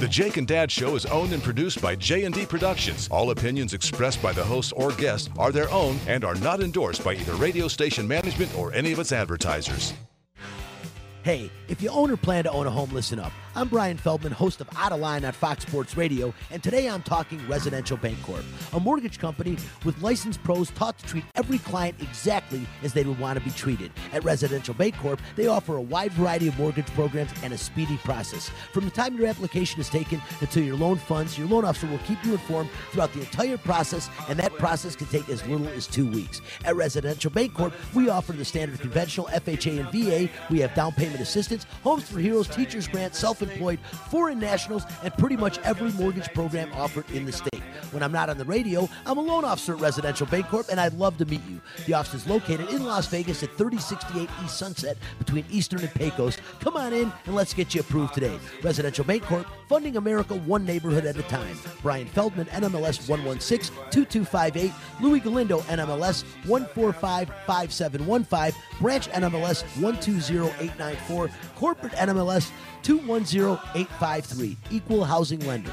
The Jake and Dad Show is owned and produced by J&D Productions. All opinions expressed by the host or guest are their own and are not endorsed by either radio station management or any of its advertisers. Hey, if you own or plan to own a home, listen up. I'm Brian Feldman, host of Out of Line on Fox Sports Radio, and today I'm talking Residential Bancorp, a mortgage company with licensed pros taught to treat every client exactly as they would want to be treated. At Residential Bancorp, they offer a wide variety of mortgage programs and a speedy process. From the time your application is taken until your loan funds, your loan officer will keep you informed throughout the entire process, and that process can take as little as two weeks. At Residential Bancorp, we offer the standard conventional FHA and VA. We have down payment assistance, Homes for Heroes, Teachers Grant, self employed, foreign nationals, and pretty much every mortgage program offered in the state. When I'm not on the radio, I'm a loan officer at Residential Bancorp, and I'd love to meet you. The office is located in Las Vegas at 3068 East Sunset between Eastern and Pecos. Come on in and let's get you approved today. Residential Bancorp, funding America one neighborhood at a time. Brian Feldman, NMLS 116 2258. Louis Galindo, NMLS 145 5715. Branch NMLS 120894. Corporate NMLS 210853. Equal housing lender.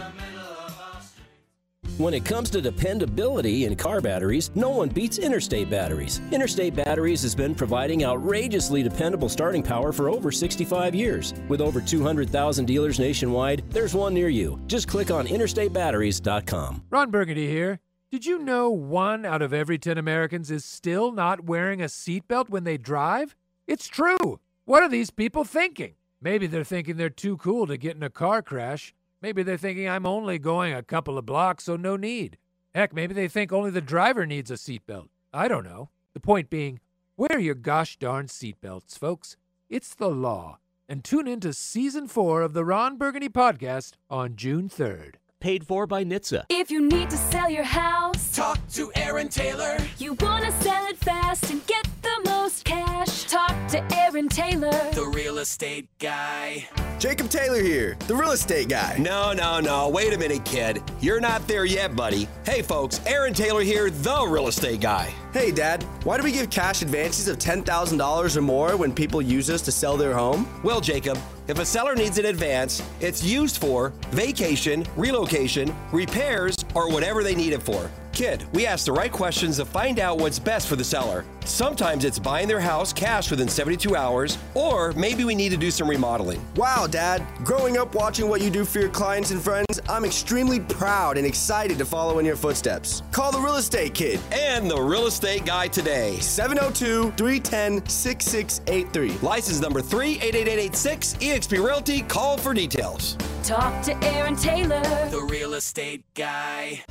When it comes to dependability in car batteries, no one beats Interstate Batteries. Interstate Batteries has been providing outrageously dependable starting power for over 65 years. With over 200,000 dealers nationwide, there's one near you. Just click on interstatebatteries.com. Ron Burgundy here. Did you know one out of every 10 Americans is still not wearing a seatbelt when they drive? It's true. What are these people thinking? Maybe they're thinking they're too cool to get in a car crash. Maybe they're thinking I'm only going a couple of blocks, so no need. Heck, maybe they think only the driver needs a seatbelt. I don't know. The point being, wear your gosh darn seatbelts, folks. It's the law. And tune in to season four of the Ron Burgundy podcast on June 3rd. Paid for by NHTSA. If you need to sell your house, talk to Aaron Taylor. You want to sell it fast and get the most cash, talk to Aaron Taylor, the real estate guy. Jacob Taylor here, the real estate guy. No, no, no. Wait a minute, kid. You're not there yet, buddy. Hey, folks, Aaron Taylor here, the real estate guy. Hey, Dad, why do we give cash advances of $10,000 or more when people use us to sell their home? Well, Jacob, if a seller needs an advance, it's used for vacation, relocation, repairs, or whatever they need it for. Kid, we ask the right questions to find out what's best for the seller. Sometimes it's buying their house cash within 72 hours, or maybe we need to do some remodeling. Wow, Dad. Growing up watching what you do for your clients and friends, I'm extremely proud and excited to follow in your footsteps. Call the real estate kid and the real estate guy today. 702 310 6683. License number 388886, eXp Realty. Call for details. talk to Aaron Taylor. The real estate guy.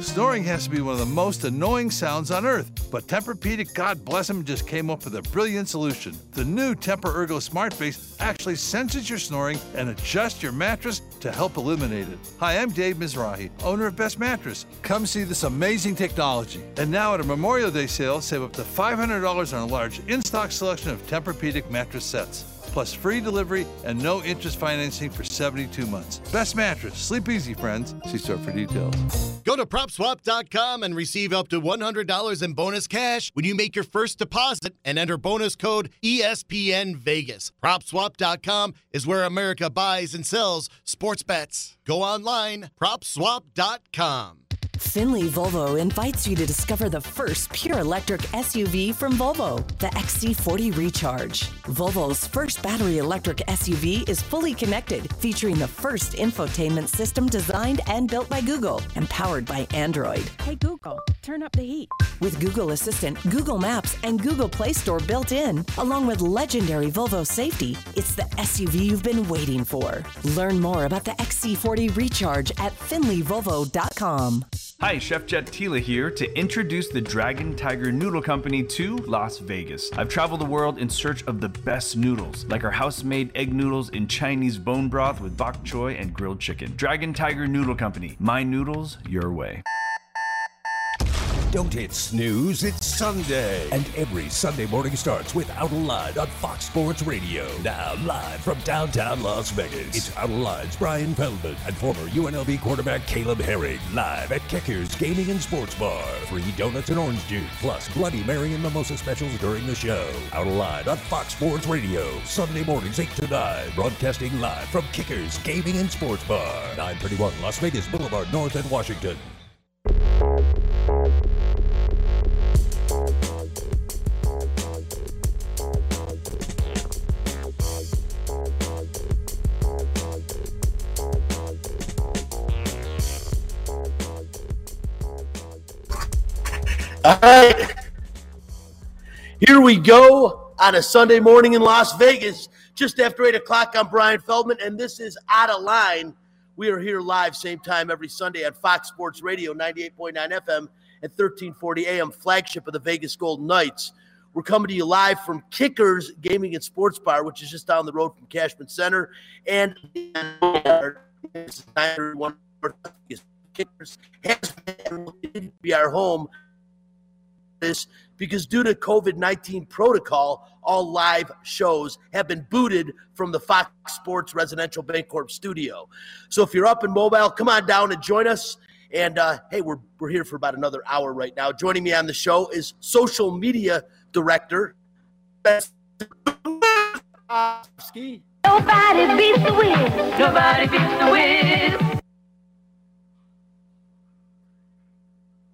Snoring has to be one of the most annoying sounds on earth, but Tempur-Pedic, God bless him, just came up with a brilliant solution. The new Tempur-Ergo Smart Base actually senses your snoring and adjusts your mattress to help eliminate it. Hi, I'm Dave Mizrahi, owner of Best Mattress. Come see this amazing technology. And now at a Memorial Day sale, save up to $500 on a large in-stock selection of Tempur-Pedic mattress sets. Plus free delivery and no interest financing for 72 months. Best mattress. Sleep easy, friends. See store for details. Go to PropSwap.com and receive up to $100 in bonus cash when you make your first deposit and enter bonus code ESPN Vegas. PropSwap.com is where America buys and sells sports bets. Go online, PropSwap.com. Finley Volvo invites you to discover the first pure electric SUV from Volvo, the XC40 Recharge. Volvo's first battery electric SUV is fully connected, featuring the first infotainment system designed and built by Google and powered by Android. Hey Google, turn up the heat. With Google Assistant, Google Maps, and Google Play Store built in, along with legendary Volvo safety, it's the SUV you've been waiting for. Learn more about the XC40 Recharge at finleyvolvo.com. Hi, Chef Jet Tila here to introduce the Dragon Tiger Noodle Company to Las Vegas. I've traveled the world in search of the best noodles, like our house made egg noodles in Chinese bone broth with bok choy and grilled chicken. Dragon Tiger Noodle Company, my noodles, your way. Don't hit snooze, it's Sunday. And every Sunday morning starts with Out Line on Fox Sports Radio. Now, live from downtown Las Vegas, it's Out Line's Brian Feldman and former UNLV quarterback Caleb Herring. Live at Kickers Gaming and Sports Bar. Free donuts and orange juice, plus Bloody Mary and mimosa specials during the show. Out Line on Fox Sports Radio. Sunday mornings 8 to 9. Broadcasting live from Kickers Gaming and Sports Bar. 931 Las Vegas Boulevard North in Washington. All right. Here we go on a Sunday morning in Las Vegas, just after 8 o'clock. I'm Brian Feldman, and this is Out of Line. We are here live, same time every Sunday at Fox Sports Radio, 98.9 FM and 1340 AM, flagship of the Vegas Golden Knights. We're coming to you live from Kickers Gaming and Sports Bar, which is just down the road from Cashman Center. And Kickers has been be our home this because due to COVID 19 protocol, all live shows have been booted from the Fox Sports Residential Bancorp studio. So if you're up in mobile, come on down and join us. And uh, hey, we're, we're here for about another hour right now. Joining me on the show is social media director. Ski. Nobody beats the Wiz. Nobody beats the Wiz.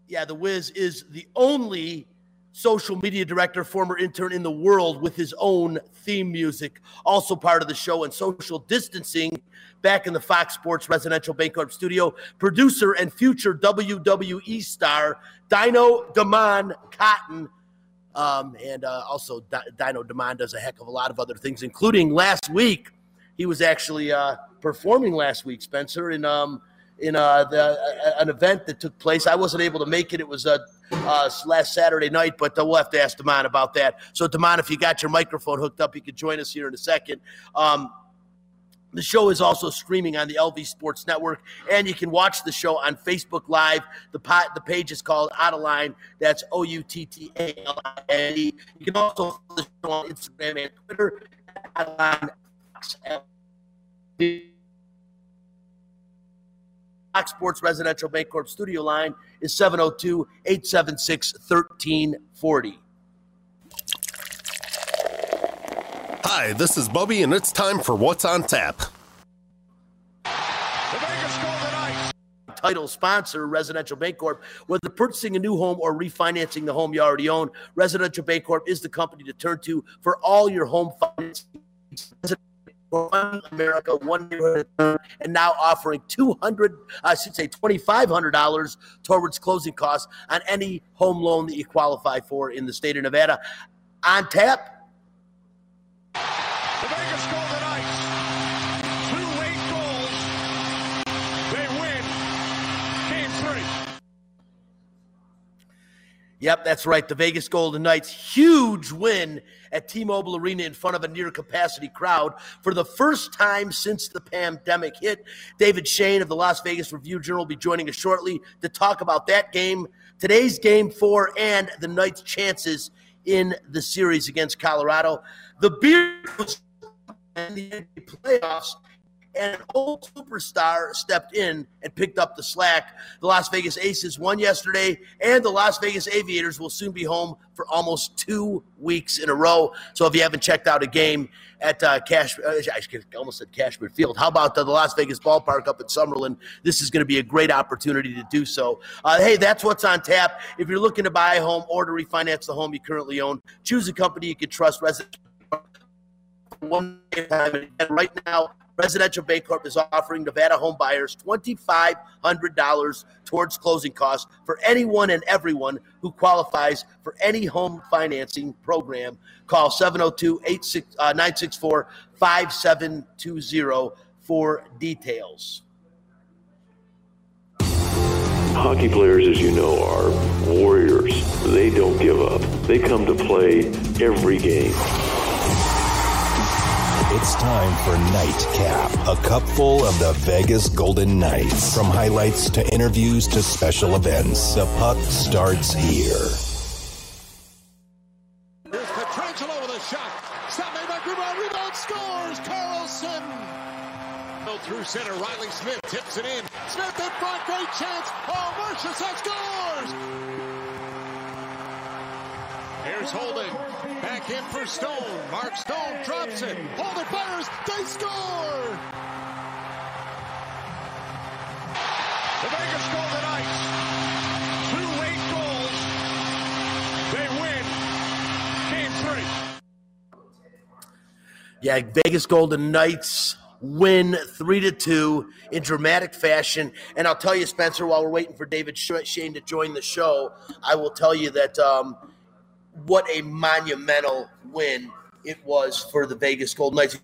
Yeah, the Wiz is the only social media director, former intern in the world with his own theme music. Also part of the show and social distancing back in the Fox Sports Residential Bancorp studio. Producer and future WWE star Dino Damon Cotton. Um, and uh, also, D- Dino Damon does a heck of a lot of other things, including last week. He was actually uh, performing last week, Spencer, in um, in uh, the, uh, an event that took place. I wasn't able to make it. It was uh, last Saturday night, but uh, we'll have to ask Damon about that. So, Damon, if you got your microphone hooked up, you can join us here in a second. Um, the show is also streaming on the LV Sports Network, and you can watch the show on Facebook Live. The the page is called Out of Line. That's O U T T A L I N E. You can also follow the show on Instagram and Twitter. Out. Fox Sports Residential Bancorp studio line is 702 876 1340. Hi, this is Bubby, and it's time for What's on Tap. Title sponsor, Residential Bancorp. Whether purchasing a new home or refinancing the home you already own, Residential Bancorp is the company to turn to for all your home financing. One America, one year, and now offering two hundred, I should say twenty five hundred dollars towards closing costs on any home loan that you qualify for in the state of Nevada. On tap, The Vegas Golden Knights. Two late goals. They win game three. Yep, that's right. The Vegas Golden Knights, huge win at T Mobile Arena in front of a near capacity crowd for the first time since the pandemic hit. David Schoen of the Las Vegas Review Journal will be joining us shortly to talk about that game, today's game four, and the Knights' chances in the series against Colorado. The Bears and the NBA playoffs and an old superstar stepped in and picked up the slack. The Las Vegas Aces won yesterday, and the Las Vegas Aviators will soon be home for almost two weeks in a row. So if you haven't checked out a game at uh, Cash, uh, I almost said Cashman Field. How about uh, the Las Vegas Ballpark up in Summerlin? This is going to be a great opportunity to do so. Uh, hey, that's what's on tap. If you're looking to buy a home or to refinance the home you currently own, choose a company you can trust. Resident one time. And right now, Residential Bancorp is offering Nevada home buyers $2,500 towards closing costs for anyone and everyone who qualifies for any home financing program. Call 702 uh, 964 5720 for details. Hockey players, as you know, are warriors. They don't give up. They come to play every game. It's time for Nightcap, a cupful of the Vegas Golden Knights. From highlights to interviews to special events, the puck starts here. For Stone. Mark Stone drops it. Holden fires. They score. The Vegas Golden Knights. Two late goals. They win. Game three. Yeah, Vegas Golden Knights win three to two in dramatic fashion. And I'll tell you, Spencer, while we're waiting for David Schoen to join the show, I will tell you that um, what a monumental win it was for the Vegas Golden Knights.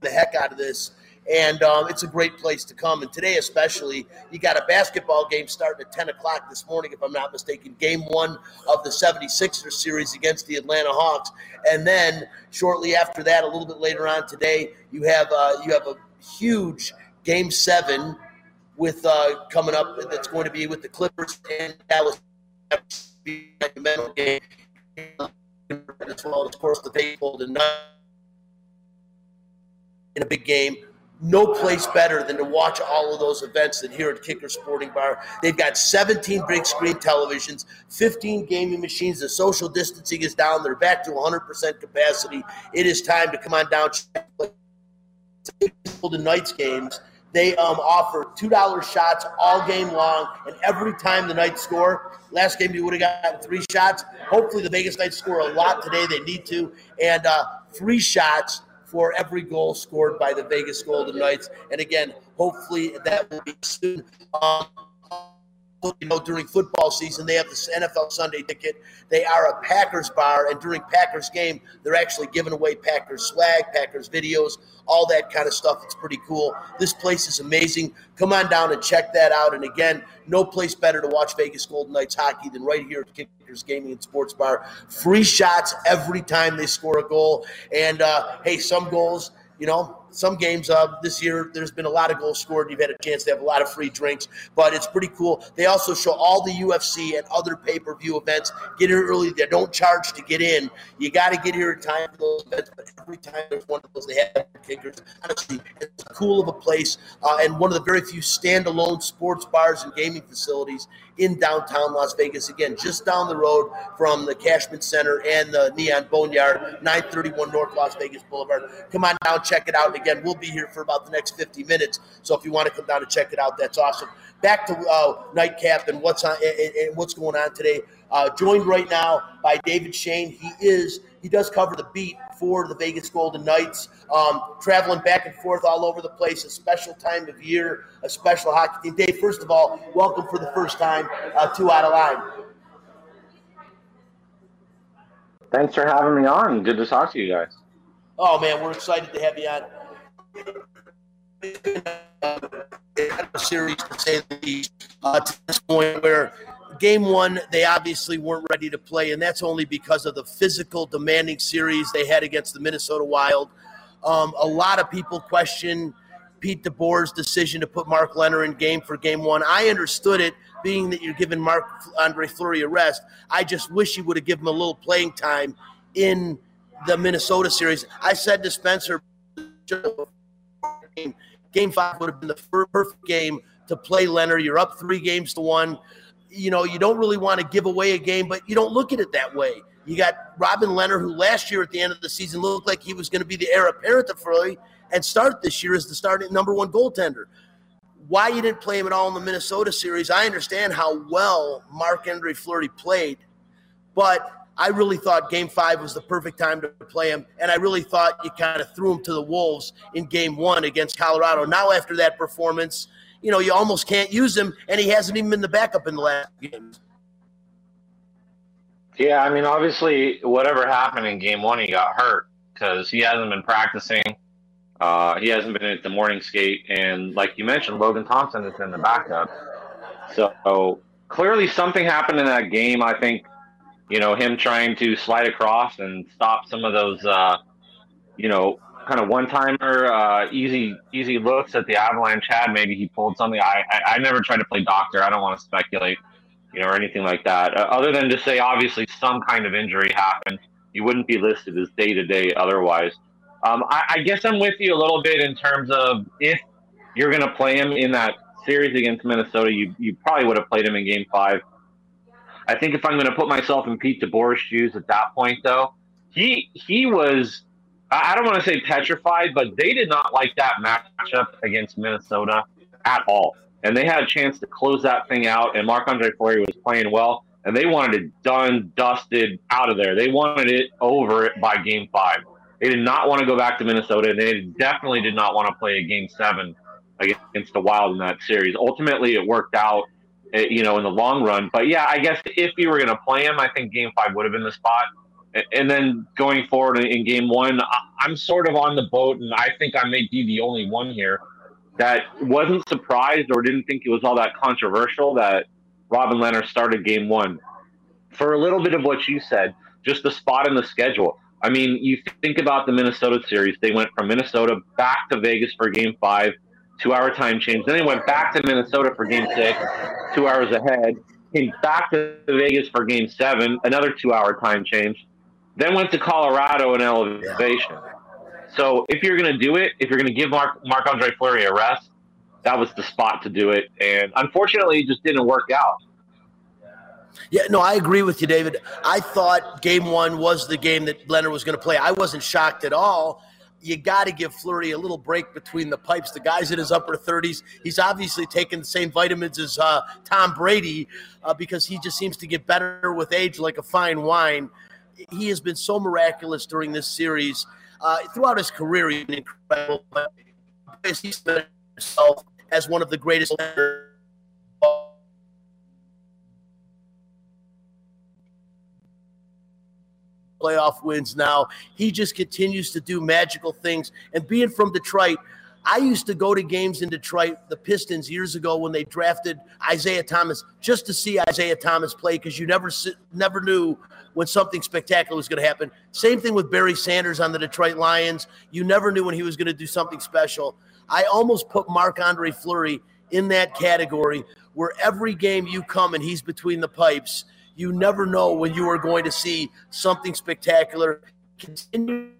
The heck out of this and um, it's a great place to come. And today, especially, you got a basketball game starting at 10 o'clock this morning, if I'm not mistaken. Game one of the 76ers series against the Atlanta Hawks, and then shortly after that, a little bit later on today, you have uh, you have a huge Game Seven with uh, coming up that's going to be with the Clippers and Dallas. Game as well as, of course, the baseball tonight in a big game no place better than to watch all of those events than here at Kicker Sporting Bar. They've got 17 big screen televisions, 15 gaming machines. The social distancing is down. They're back to 100% capacity. It is time to come on down. The Knights games. They um, offer $2 shots all game long, and every time the Knights score, last game you would have gotten three shots. Hopefully, the Vegas Knights score a lot today. They need to. And uh, three shots for every goal scored by the Vegas Golden Knights. And again, hopefully that will be soon. Um, you know, during football season, they have this NFL Sunday ticket. They are a Packers bar, and during Packers game, they're actually giving away Packers swag, Packers videos, all that kind of stuff. It's pretty cool. This place is amazing. Come on down and check that out. And again, no place better to watch Vegas Golden Knights hockey than right here at Kickers Gaming and Sports Bar. Free shots every time they score a goal. And uh, hey, some goals, you know, some games uh, this year, there's been a lot of goals scored. You've had a chance to have a lot of free drinks, but it's pretty cool. They also show all the UFC and other pay per view events. Get here early. They don't charge to get in. You got to get here in time for those events, but every time there's one of those, they have kickers. Honestly, it's cool of a place uh, and one of the very few standalone sports bars and gaming facilities in downtown Las Vegas. Again, just down the road from the Cashman Center and the Neon Boneyard, 931 North Las Vegas Boulevard. Come on down, check it out. And again, we'll be here for about the next 50 minutes. So if you want to come down and check it out, that's awesome. Back to uh, nightcap and what's on and, and what's going on today. Uh, joined right now by David Schoen. He is he does cover the beat for the Vegas Golden Knights, um, traveling back and forth all over the place. A special time of year, a special hockey team. Dave, first of all, welcome for the first time uh, to Out of Line. Thanks for having me on. Good to talk to you guys. Oh man, we're excited to have you on. A series to say the least uh, to this point where game one they obviously weren't ready to play, and that's only because of the physical demanding series they had against the Minnesota Wild. Um, a lot of people question Pete DeBoer's decision to put Mark Lehner in game for game one. I understood it, being that you're giving Marc Andre Fleury a rest. I just wish you would have given him a little playing time in the Minnesota series. I said to Spencer, game five would have been the perfect game to play Lehner. You're up three games to one. You know, you don't really want to give away a game, but you don't look at it that way. You got Robin Lehner, who last year at the end of the season looked like he was going to be the heir apparent to Fleury and start this year as the starting number one goaltender. Why you didn't play him at all in the Minnesota series, I understand how well Marc Andre Fleury played, but I really thought game five was the perfect time to play him. And I really thought you kind of threw him to the Wolves in game one against Colorado. Now, after that performance, you know, you almost can't use him, and he hasn't even been the backup in the last games. Yeah, I mean, obviously, whatever happened in game one, he got hurt because he hasn't been practicing. Uh, he hasn't been at the morning skate. And like you mentioned, Logan Thompson has been the backup. So clearly something happened in that game. I think, you know, him trying to slide across and stop some of those, uh, you know, kind of one timer, uh, easy easy looks at the Avalanche had. Maybe he pulled something. I, I, I never tried to play doctor. I don't want to speculate, you know, or anything like that. Uh, other than to say, obviously, some kind of injury happened. You wouldn't be listed as day to day otherwise. Um, I, I guess I'm with you a little bit in terms of if you're going to play him in that series against Minnesota, you you probably would have played him in Game Five. I think if I'm going to put myself in Pete DeBoer's shoes at that point, though, he he was I don't want to say petrified, but they did not like that matchup against Minnesota at all. And they had a chance to close that thing out, and Marc Andre Fleury was playing well, and they wanted it done, dusted, out of there. They wanted it over it by game five. They did not want to go back to Minnesota, and they definitely did not want to play a game seven against the Wild in that series. Ultimately, it worked out, eh, you know, in the long run. But yeah, I guess if you were going to play him, I think game five would have been the spot and then going forward in game one, I'm sort of on the boat, and I think I may be the only one here that wasn't surprised or didn't think it was all that controversial that Robin Lehner started game one. For a little bit of what you said, just the spot in the schedule. I mean, you think about the Minnesota series, they went from Minnesota back to Vegas for game five, two hour time change. Then they went back to Minnesota for game six, two hours ahead. Came back to Vegas for game seven, another two hour time change then went to Colorado in elevation. So if you're going to do it, if you're going to give Mark Marc Andre Fleury a rest, that was the spot to do it. And unfortunately, it just didn't work out. Yeah, no, I agree with you, David. I thought game one was the game that Lehner was going to play. I wasn't shocked at all. You got to give Fleury a little break between the pipes. The guy's in his upper 30s. He's obviously taking the same vitamins as uh, Tom Brady uh, because he just seems to get better with age like a fine wine he has been so miraculous during this series. Uh, throughout his career, he's been incredible. But he's been himself as one of the greatest. Playoff wins now. He just continues to do magical things. And being from Detroit, I used to go to games in Detroit, the Pistons, years ago when they drafted Isiah Thomas, just to see Isiah Thomas play because you never never knew when something spectacular was going to happen. Same thing with Barry Sanders on the Detroit Lions. You never knew when he was going to do something special. I almost put Marc Andre Fleury in that category where every game you come and he's between the pipes, you never know when you are going to see something spectacular. Continue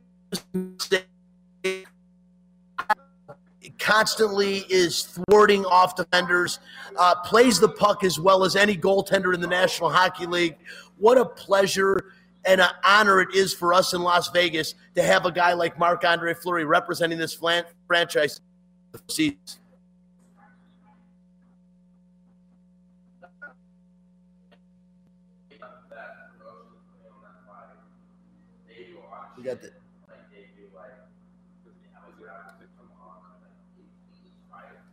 constantly is thwarting off defenders, uh, plays the puck as well as any goaltender in the National Hockey League. What a pleasure and an honor it is for us in Las Vegas to have a guy like Marc Andre Fleury representing this flan- franchise. You got the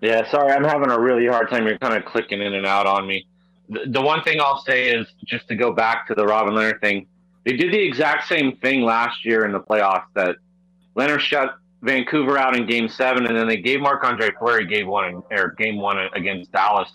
Yeah, sorry, I'm having a really hard time. You're kind of clicking in and out on me. The, the one thing I'll say is just to go back to the Robin Lehner thing. They did the exact same thing last year in the playoffs. That Lehner shut Vancouver out in Game Seven, and then they gave Marc Andre Fleury game one or Game One against Dallas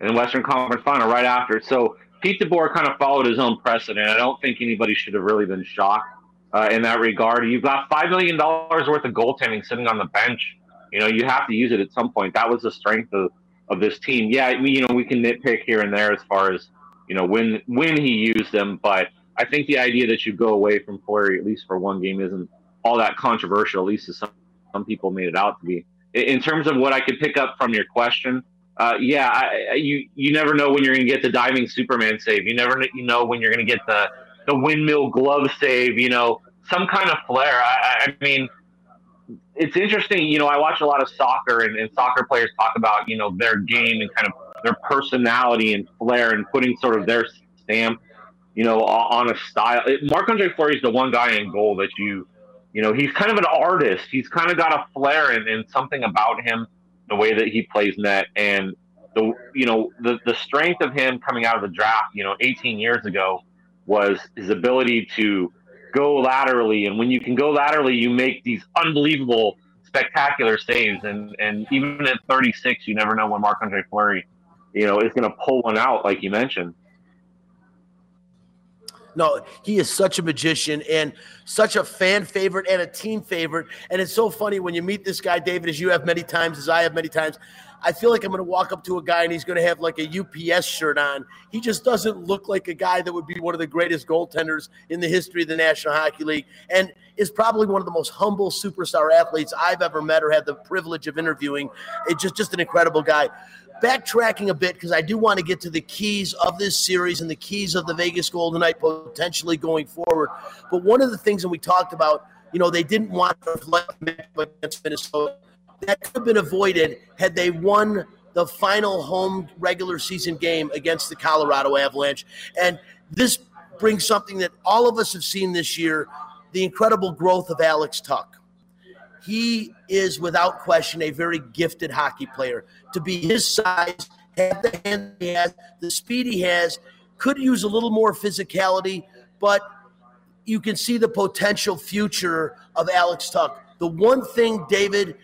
in the Western Conference Final right after. So Pete DeBoer kind of followed his own precedent. I don't think anybody should have really been shocked uh, in that regard. You've got five million dollars worth of goaltending sitting on the bench you know, you have to use it at some point. That was the strength of, of this team. Yeah, you know, we can nitpick here and there as far as you know when when he used them, but I think the idea that you go away from Fleury at least for one game isn't all that controversial. At least as some some people made it out to be. In terms of what I could pick up from your question, uh, yeah, I, you you never know when you're going to get the diving Superman save. You never you know when you're going to get the the windmill glove save. You know, some kind of flair. I, I mean, it's interesting. You know, I watch a lot of soccer, and, and, soccer players talk about you know their game and kind of their personality and flair, and putting sort of their stamp, you know, on a style. Marc Andre Fleury is the one guy in goal that you, you know, he's kind of an artist. He's kind of got a flair and, and something about him, the way that he plays net, and the you know the the strength of him coming out of the draft, you know, 18 years ago, was his ability to go laterally, and when you can go laterally, you make these unbelievable, spectacular saves. And and even at 36, you never know when Marc Andre Fleury you know, is going to pull one out, like you mentioned. No, he is such a magician and such a fan favorite and a team favorite. And it's so funny when you meet this guy, David, as you have many times, as I have many times. I feel like I'm going to walk up to a guy and he's going to have like a UPS shirt on. He just doesn't look like a guy that would be one of the greatest goaltenders in the history of the National Hockey League and is probably one of the most humble superstar athletes I've ever met or had the privilege of interviewing. It's just, just an incredible guy backtracking a bit because I do want to get to the keys of this series and the keys of the Vegas Golden Knight potentially going forward. But one of the things that we talked about, you know, they didn't want to against Minnesota. That could have been avoided had they won the final home regular season game against the Colorado Avalanche. And this brings something that all of us have seen this year the incredible growth of Alex Tuch. He is without question a very gifted hockey player. To be his size, have the hand he has, the speed he has, could use a little more physicality, but you can see the potential future of Alex Tuch. The one thing, David,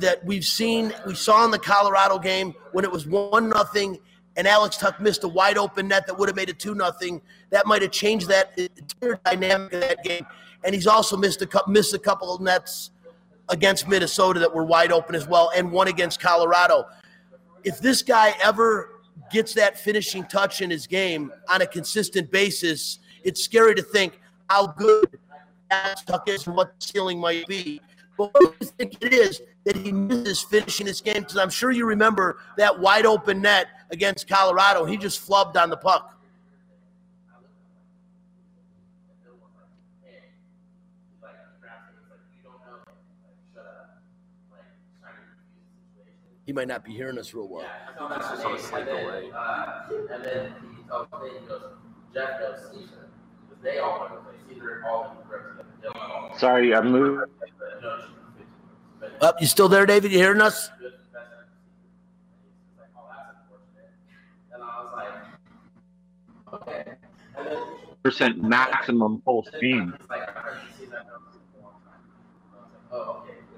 that we've seen, we saw in the Colorado game when it was one nothing, and Alex Tuch missed a wide open net that would have made it two nothing. That might have changed that entire dynamic of that game. And he's also missed a couple, missed a couple of nets against Minnesota that were wide open as well, and one against Colorado. If this guy ever gets that finishing touch in his game on a consistent basis, it's scary to think how good Alex Tuch is and what the ceiling might be. But what do you think it is that he misses finishing this game? Because I'm sure you remember that wide open net against Colorado. He just flubbed on the puck. He might not be hearing us real well. Yeah, delay. Uh, and then he tells me, he goes, Jeff because they all want to play. Either all of Sorry, I moved. Up, you still there, David? You hearing us? Percent maximum full speed.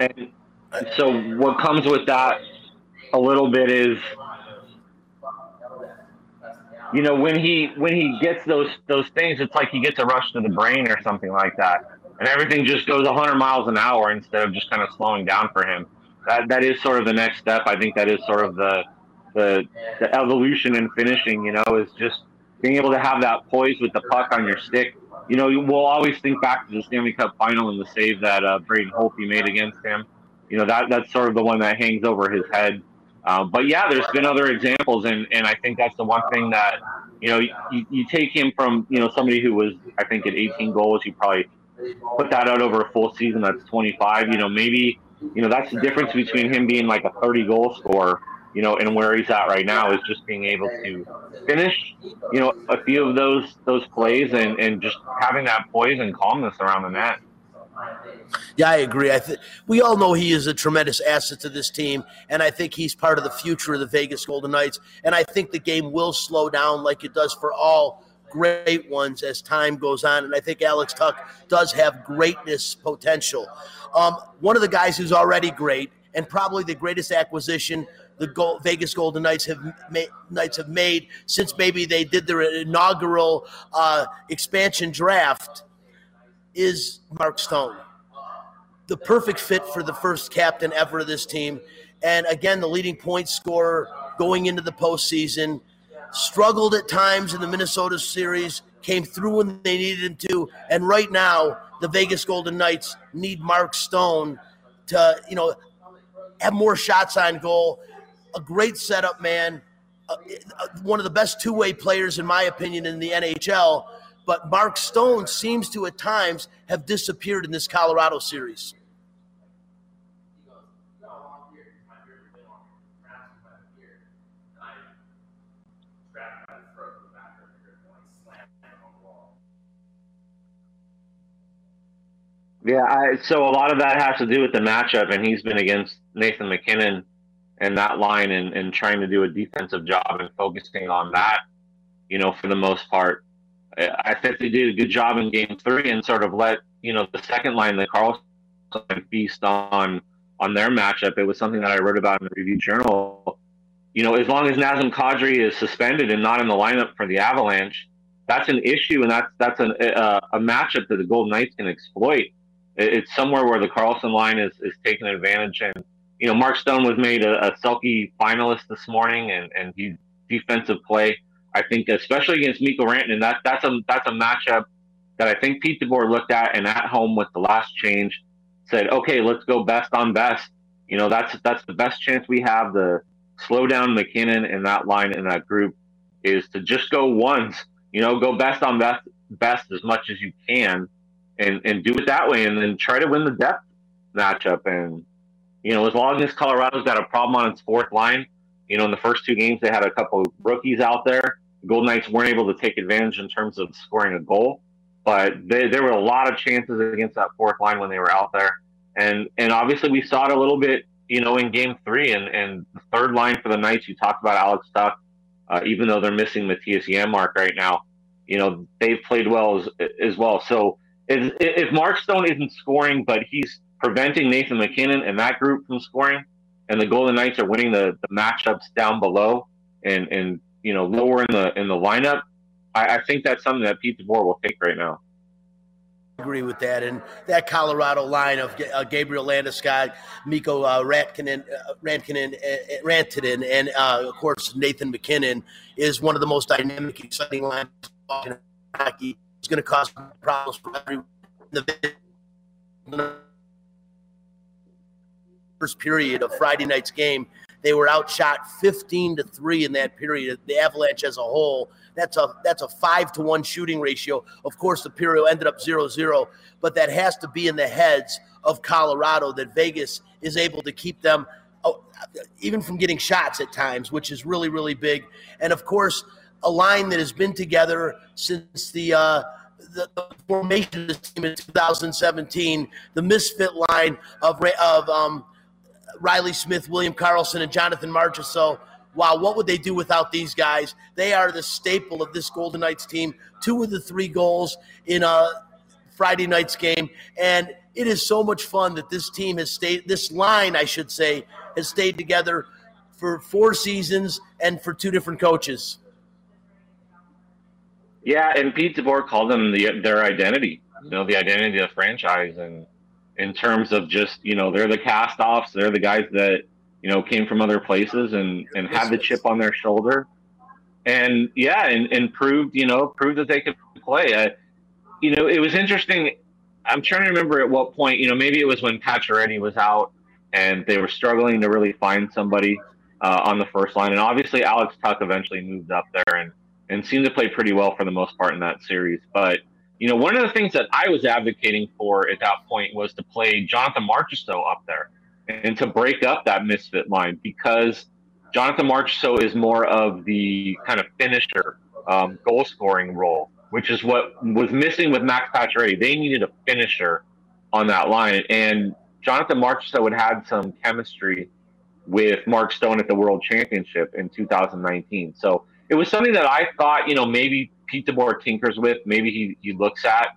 And so what comes with that a little bit is you know when he when he gets those those things it's like he gets a rush to the brain or something like that. And everything just goes 100 miles an hour instead of just kind of slowing down for him. That that is sort of the next step. I think that is sort of the the, the evolution in finishing you know is just being able to have that poise with the puck on your stick. You know we'll always think back to the stanley cup final and the save that uh, braden holtby made against him. You know that that's sort of the one that hangs over his head um, but yeah, there's been other examples, and, and I think that's the one thing that you know you, you take him from you know somebody who was I think at 18 goals, you probably put that out over a full season. That's 25. You know maybe you know that's the difference between him being like a 30 goal scorer, you know, and where he's at right now is just being able to finish you know a few of those those plays and and just having that poise and calmness around the net. Yeah, I agree. I think we all know he is a tremendous asset to this team, and I think he's part of the future of the Vegas Golden Knights. And I think the game will slow down like it does for all great ones as time goes on. And I think Alex Tuch does have greatness potential. Um, one of the guys who's already great, and probably the greatest acquisition the Gold, Vegas Golden Knights have ma- Knights have made since maybe they did their inaugural uh, expansion draft, is Mark Stone the perfect fit for the first captain ever of this team. And again, the leading point scorer going into the postseason. Struggled at times in the Minnesota series, came through when they needed him to. And right now, the Vegas Golden Knights need Mark Stone to, you know, have more shots on goal. A great setup, man. Uh, one of the best two way players, in my opinion, in the NHL. But Mark Stone seems to, at times, have disappeared in this Colorado series. Yeah, I, so a lot of that has to do with the matchup, and he's been against Nathan MacKinnon and that line, and, and trying to do a defensive job and focusing on that. You know, for the most part, I think they did a good job in Game Three and sort of let you know the second line, the Karlsson feast on on their matchup. It was something that I wrote about in the Review Journal. you know, as long as Nazem Kadri is suspended and not in the lineup for the Avalanche, that's an issue, and that's that's an, a, a matchup that the Golden Knights can exploit. It, it's somewhere where the Karlsson line is, is taking advantage, and you know, Mark Stone was made a, a Selke finalist this morning, and and he defensive play. I think, especially against Mikko Rantanen, that that's a that's a matchup that I think Pete DeBoer looked at and at home with the last change said, okay, let's go best on best. You know, that's that's the best chance we have to slow down MacKinnon and that line in that group is to just go ones. You know, go best on best best as much as you can, and and do it that way, and then try to win the depth matchup. And you know, as long as Colorado's got a problem on its fourth line, you know, in the first two games they had a couple rookies out there. Golden Knights weren't able to take advantage in terms of scoring a goal, but they, there were a lot of chances against that fourth line when they were out there. And and obviously we saw it a little bit, you know, in game three and, and the third line for the Knights, you talked about Alex Tuch, uh, even though they're missing Mattias Janmark right now, you know, they've played well as, as well. So if, if Mark Stone isn't scoring, but he's preventing Nathan MacKinnon and that group from scoring, and the Golden Knights are winning the, the matchups down below and, and you know lower in the in the lineup, I, I think that's something that Pete DeBoer will take right now. agree with that. And that Colorado line of uh, Gabriel Landeskog, Mikko uh, Rantanen, uh, Rantanen, uh, Rantanen, and uh, of course Nathan MacKinnon is one of the most dynamic, exciting lines in hockey. It's going to cause problems for everyone. The first period of Friday night's game, they were outshot 15 to 3 in that period. The Avalanche as a whole, that's a that's a 5 to 1 shooting ratio. Of course, the period ended up 0-0, but that has to be in the heads of Colorado that Vegas is able to keep them oh, even from getting shots at times, which is really really big. And of course, a line that has been together since the uh, the, formation of this team in 2017, the misfit line of of um, Reilly Smith, William Karlsson, and Jonathan Marchessault. Wow, what would they do without these guys? They are the staple of this Golden Knights team. Two of the three goals in a Friday night's game, and it is so much fun that this team has stayed. This line, I should say, has stayed together for four seasons and for two different coaches. Yeah, and Pete DeBoer called them the, their identity. You know, the identity of the franchise, and in terms of just you know they're the cast-offs, they're the guys that you know came from other places and and had the chip on their shoulder, and yeah, and, and proved you know proved that they could play. Uh, you know, it was interesting. I'm trying to remember at what point. You know, maybe it was when Pacioretty was out and they were struggling to really find somebody uh, on the first line, and obviously Alex Tuch eventually moved up there and and seemed to play pretty well for the most part in that series, but you know, one of the things that I was advocating for at that point was to play Jonathan Marchessault up there and to break up that misfit line because Jonathan Marchessault is more of the kind of finisher, um, goal scoring role, which is what was missing with Max Pacioretty. They needed a finisher on that line, and Jonathan Marchessault had had some chemistry with Mark Stone at the World Championship in 2019. So it was something that I thought, you know, maybe Pete DeBoer tinkers with, maybe he, he looks at.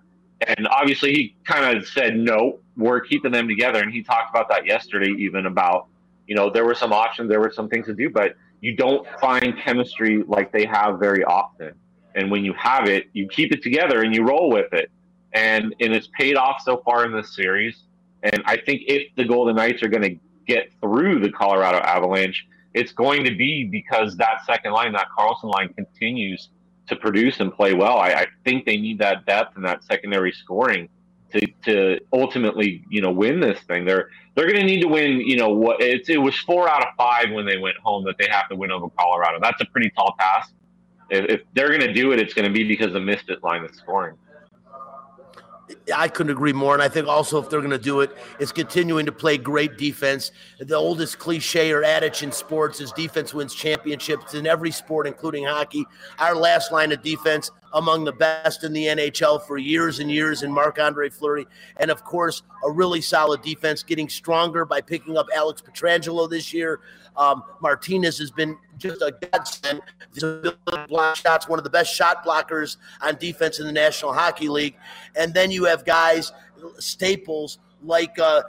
And obviously, he kind of said, no, we're keeping them together. And he talked about that yesterday, even about, you know, there were some options, there were some things to do, but you don't find chemistry like they have very often. And when you have it, you keep it together and you roll with it. And, and it's paid off so far in this series. And I think if the Golden Knights are going to get through the Colorado Avalanche, it's going to be because that second line, that Karlsson line, continues to produce and play well. I, I think they need that depth and that secondary scoring to, to ultimately, you know, win this thing. They're they're going to need to win. You know, what it's it was four out of five when they went home that they have to win over Colorado. That's a pretty tall task. If, if they're going to do it, it's going to be because of the misfit line is scoring. I couldn't agree more. And I think also if they're going to do it, it's continuing to play great defense. The oldest cliche or adage in sports is defense wins championships in every sport, including hockey. Our last line of defense among the best in the NHL for years and years in Marc Andre Fleury. And of course, a really solid defense getting stronger by picking up Alex Pietrangelo this year. Um, Martinez has been just a godsend. Block shots, one of the best shot blockers on defense in the National Hockey League. And then you have guys, staples like uh,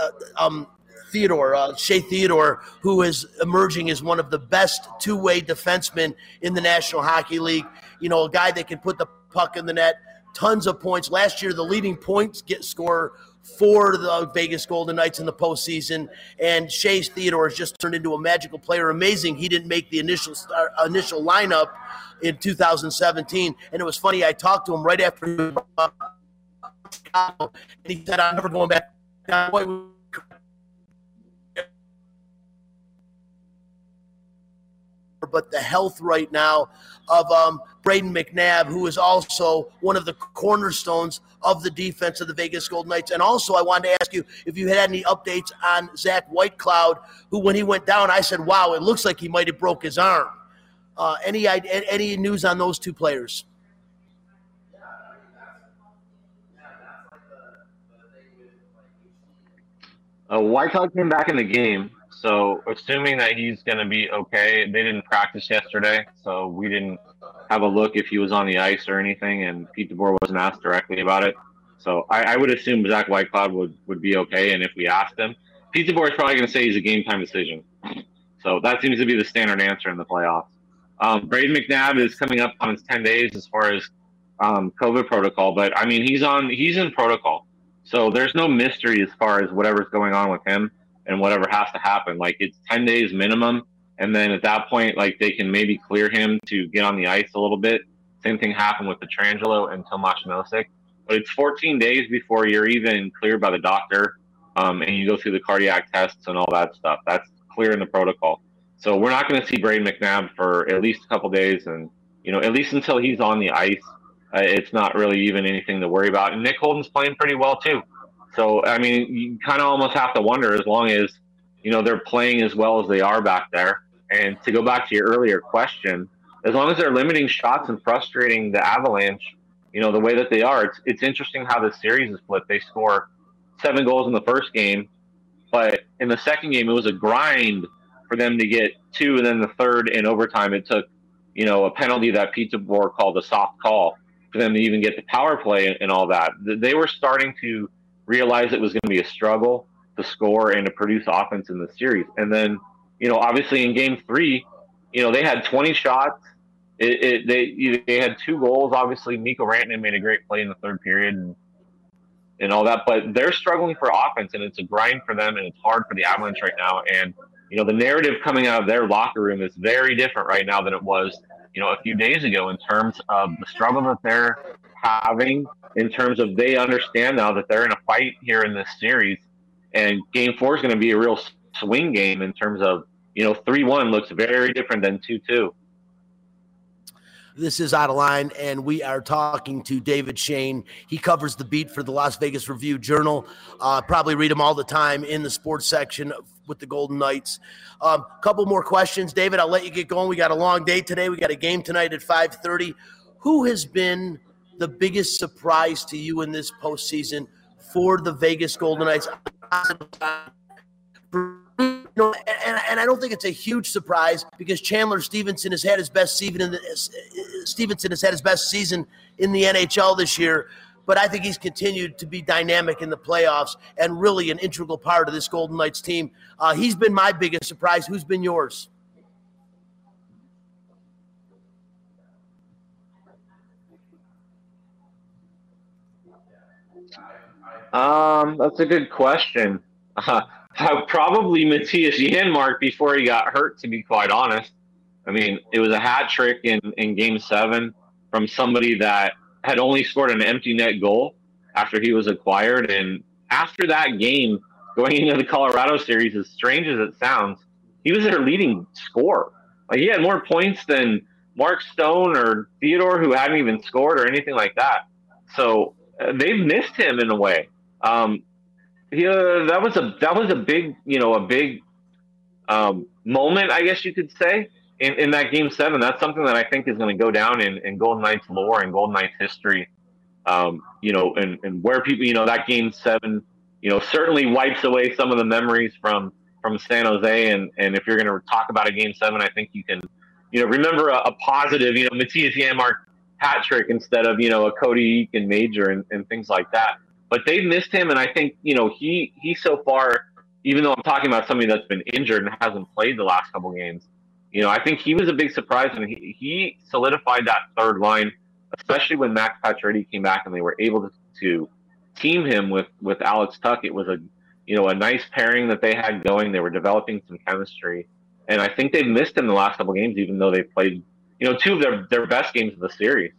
uh, um, Theodore, uh, Shea Theodore, who is emerging as one of the best two-way defensemen in the National Hockey League. You know, a guy that can put the puck in the net, tons of points. Last year, the leading points get scorer for the Vegas Golden Knights in the postseason. And Shea Theodore has just turned into a magical player. Amazing, he didn't make the initial start, initial lineup in 2017. And it was funny. I talked to him right after, and he said, "I'm never going back." But the health right now of um, Brayden McNabb, who is also one of the cornerstones of the defense of the Vegas Golden Knights. And also, I wanted to ask you if you had any updates on Zach Whitecloud, who, when he went down, I said, "Wow, it looks like he might have broke his arm." Uh, any any news on those two players? Uh, Whitecloud came back in the game, so assuming that he's going to be okay, they didn't practice yesterday, so we didn't have a look if he was on the ice or anything, and Pete DeBoer wasn't asked directly about it. So I, I would assume Zach Whitecloud would, would be okay, and if we asked him, Pete DeBoer is probably going to say he's a game time decision. So that seems to be the standard answer in the playoffs. Um, Brayden McNabb is coming up on his 10 days as far as um, COVID protocol, but I mean, he's on, he's in protocol. So there's no mystery as far as whatever's going on with him and whatever has to happen. Like it's 10 days minimum. And then at that point, like they can maybe clear him to get on the ice a little bit. Same thing happened with Pietrangelo and Tomas Nosek. But it's 14 days before you're even cleared by the doctor um, and you go through the cardiac tests and all that stuff. That's clear in the protocol. So we're not going to see Brayden McNabb for at least a couple days. And, you know, at least until he's on the ice, uh, it's not really even anything to worry about. And Nick Holden's playing pretty well, too. So, I mean, you kind of almost have to wonder as long as, you know, they're playing as well as they are back there. And to go back to your earlier question, as long as they're limiting shots and frustrating the Avalanche, you know, the way that they are, it's, it's interesting how the series is split. They score seven goals in the first game, but in the second game, it was a grind for them to get two. And then the third in overtime, it took, you know, a penalty that Pete DeBoer called a soft call for them to even get the power play and all that. They were starting to realize it was going to be a struggle to score and to produce offense in the series. And then, you know, obviously in game three, you know, they had 20 shots. It, it, they they had two goals. Obviously, Mikko Rantanen made a great play in the third period and and all that. But they're struggling for offense, and it's a grind for them, and it's hard for the Avalanche right now. And you know, the narrative coming out of their locker room is very different right now than it was, you know, a few days ago in terms of the struggle that they're having. In terms of they understand now that they're in a fight here in this series, and Game Four is going to be a real swing game in terms of you know, 3 1 looks very different than 2 2. This is Out of Line, and we are talking to David Schoen. He covers the beat for the Las Vegas Review Journal. Uh, probably read him all the time in the sports section with the Golden Knights. A um, couple more questions, David. I'll let you get going. We got a long day today. We got a game tonight at 5:30. Who has been the biggest surprise to you in this postseason for the Vegas Golden Knights? and, and I don't think it's a huge surprise because Chandler Stephenson has had his best season in the, Stephenson has had his best season in the NHL this year. But I think he's continued to be dynamic in the playoffs and really an integral part of this Golden Knights team. Uh, he's been my biggest surprise. Who's been yours? Um, that's a good question. Uh, probably Mattias Janmark before he got hurt, to be quite honest. I mean, it was a hat trick in, in game seven from somebody that had only scored an empty net goal after he was acquired. And after that game, going into the Colorado series, as strange as it sounds, he was their leading scorer. Like he had more points than Mark Stone or Theodore, who hadn't even scored or anything like that. So uh, they've missed him in a way. Um, yeah, that was a that was a big you know a big um, moment, I guess you could say, in, in that game seven. That's something that I think is going to go down in, in Golden Knights lore and Golden Knights history. Um, you know, and, and where people, you know, that game seven, you know, certainly wipes away some of the memories from from San Jose. And and if you're going to talk about a game seven, I think you can, you know, remember a, a positive, you know, Mattias Janmark hat trick instead of you know a Cody Eakin major and, and things like that but they've missed him, and I think you know he he so far even though I'm talking about somebody that's been injured and hasn't played the last couple games, you know, I think he was a big surprise and he, he solidified that third line, especially when Max Pacioretty came back and they were able to, to team him with with Alex Tuch. It was a you know a nice pairing that they had going. They were developing some chemistry, and I think they've missed him the last couple games, even though they played you know two of their their best games of the series.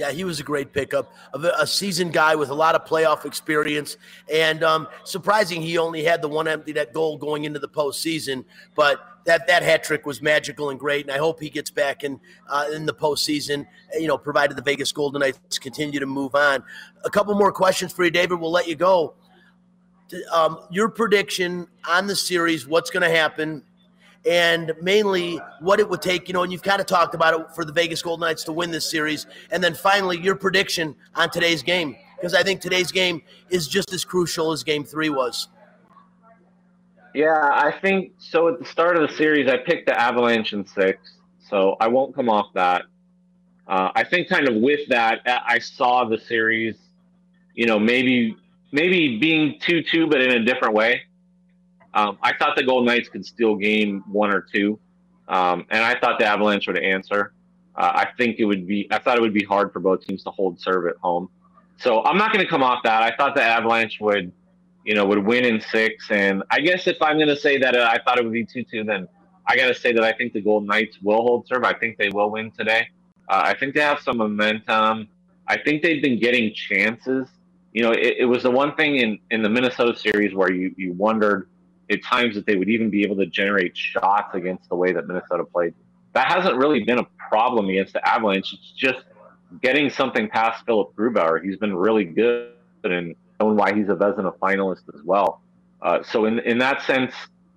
Yeah, he was a great pickup, a, a seasoned guy with a lot of playoff experience, and um, surprising he only had the one empty net goal going into the postseason. But that that hat trick was magical and great, and I hope he gets back in uh, in the postseason. You know, provided the Vegas Golden Knights continue to move on. A couple more questions for you, David. We'll let you go. Um, your prediction on the series, what's going to happen, and mainly what it would take, you know, and you've kind of talked about it for the Vegas Golden Knights to win this series. And then finally, your prediction on today's game, because I think today's game is just as crucial as game three was. Yeah, I think so. At the start of the series, I picked the Avalanche in six, so I won't come off that. Uh, I think kind of with that, I saw the series, you know, maybe maybe being two two, but in a different way. Um, I thought the Golden Knights could steal game one or two, um, and I thought the Avalanche would answer. Uh, I think it would be. I thought it would be hard for both teams to hold serve at home. So I'm not going to come off that. I thought the Avalanche would, you know, would win in six. And I guess if I'm going to say that uh, I thought it would be two two, then I got to say that I think the Golden Knights will hold serve. I think they will win today. Uh, I think they have some momentum. I think they've been getting chances. You know, it, it was the one thing in, in the Minnesota series where you, you wondered at times that they would even be able to generate shots against the way that Minnesota played. That hasn't really been a problem against the Avalanche. It's just getting something past Philipp Grubauer. He's been really good and known why he's a Vezina finalist as well. Uh, so in in that sense,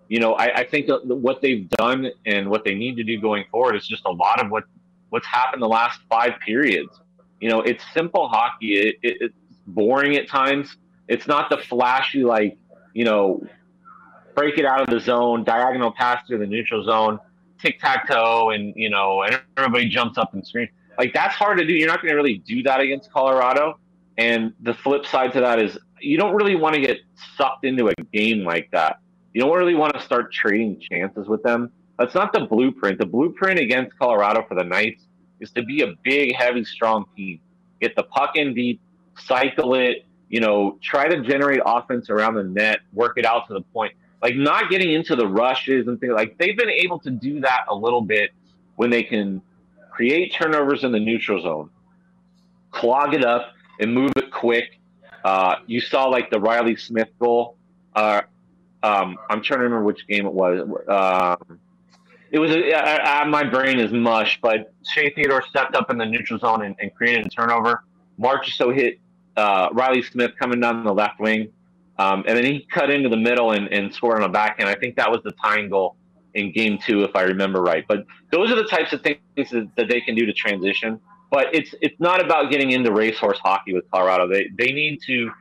you know, I, I think what they've done and what they need to do going forward is just a lot of what what's happened the last five periods. You know, it's simple hockey. It, it, it's boring at times. It's not the flashy like you know break it out of the zone, diagonal pass through the neutral zone, tic tac toe, and you know, and everybody jumps up and screams. Like that's hard to do. You're not going to really do that against Colorado. And the flip side to that is you don't really want to get sucked into a game like that. You don't really want to start trading chances with them. That's not the blueprint. The blueprint against Colorado for the Knights is to be a big, heavy, strong team. Get the puck in deep, cycle it, you know, try to generate offense around the net, work it out to the point like not getting into the rushes and things like they've been able to do that a little bit when they can create turnovers in the neutral zone, clog it up, and move it quick. Uh, you saw like the Reilly Smith goal. Uh, um, I'm trying to remember which game it was. Um, it was a, uh, my brain is mush, but Shea Theodore stepped up in the neutral zone and, and created a turnover. Marchessault hit uh, Reilly Smith coming down the left wing um, and then he cut into the middle and, and scored on the backhand. I think that was the tying goal in game two, if I remember right. But those are the types of things that, that they can do to transition. But it's it's not about getting into racehorse hockey with Colorado. They they need to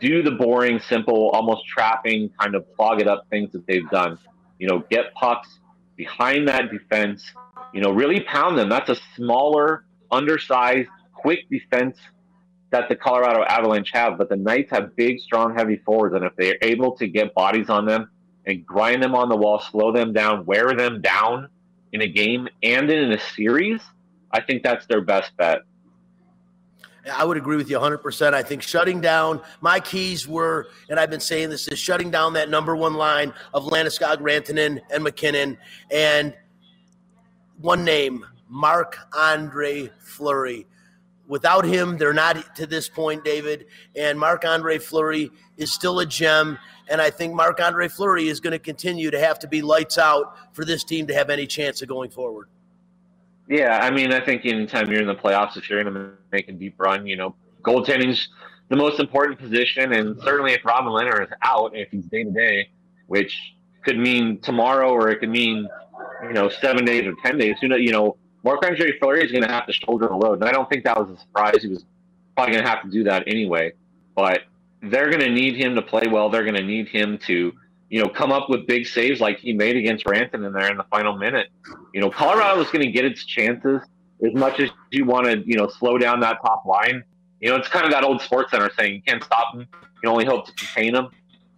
do the boring, simple, almost trapping, kind of clog it up things that they've done. You know, get pucks behind that defense. You know, really pound them. That's a smaller, undersized, quick defense that the Colorado Avalanche have, but the Knights have big, strong, heavy forwards, and if they're able to get bodies on them and grind them on the wall, slow them down, wear them down in a game and in a series, I think that's their best bet. I would agree with you 100%. I think shutting down my keys were, and I've been saying this, is shutting down that number one line of Landeskog, Rantanen, and MacKinnon, And one name, Marc Andre Fleury. Without him, they're not to this point, David. And Marc Andre Fleury is still a gem. And I think Marc Andre Fleury is going to continue to have to be lights out for this team to have any chance of going forward. Yeah, I mean, I think anytime you're in the playoffs, if you're going to make a deep run, you know, goaltending's the most important position. And certainly if Robin Lehner is out, if he's day to day, which could mean tomorrow or it could mean, you know, seven days or 10 days, you know, you know Marc Andre Fleury is going to have to shoulder the load. And I don't think that was a surprise. He was probably going to have to do that anyway. But they're going to need him to play well. They're going to need him to, you know, come up with big saves like he made against Rantanen there in the final minute. You know, Colorado is going to get its chances as much as you want to, you know, slow down that top line. You know, it's kind of that old sports center saying you can't stop them. You can only hope to contain them.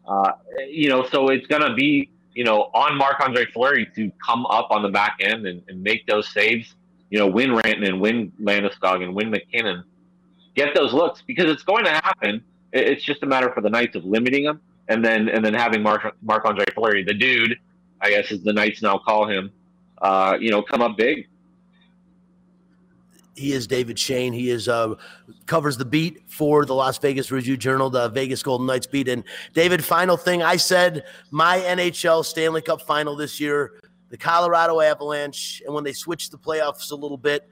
Uh, you know, so it's going to be, you know, on Marc Andre Fleury to come up on the back end and, and make those saves, you know, win Rantanen, win Landeskog, and win MacKinnon, get those looks because it's going to happen. It's just a matter for the Knights of limiting them and then and then having Marc Marc Andre Fleury, the dude, I guess, as the Knights now call him, uh, you know, come up big he is David Schoen. He is uh, covers the beat for the Las Vegas Review Journal, the Vegas Golden Knights beat. And David, final thing, I said my NHL Stanley Cup final this year, the Colorado Avalanche, and when they switched the playoffs a little bit,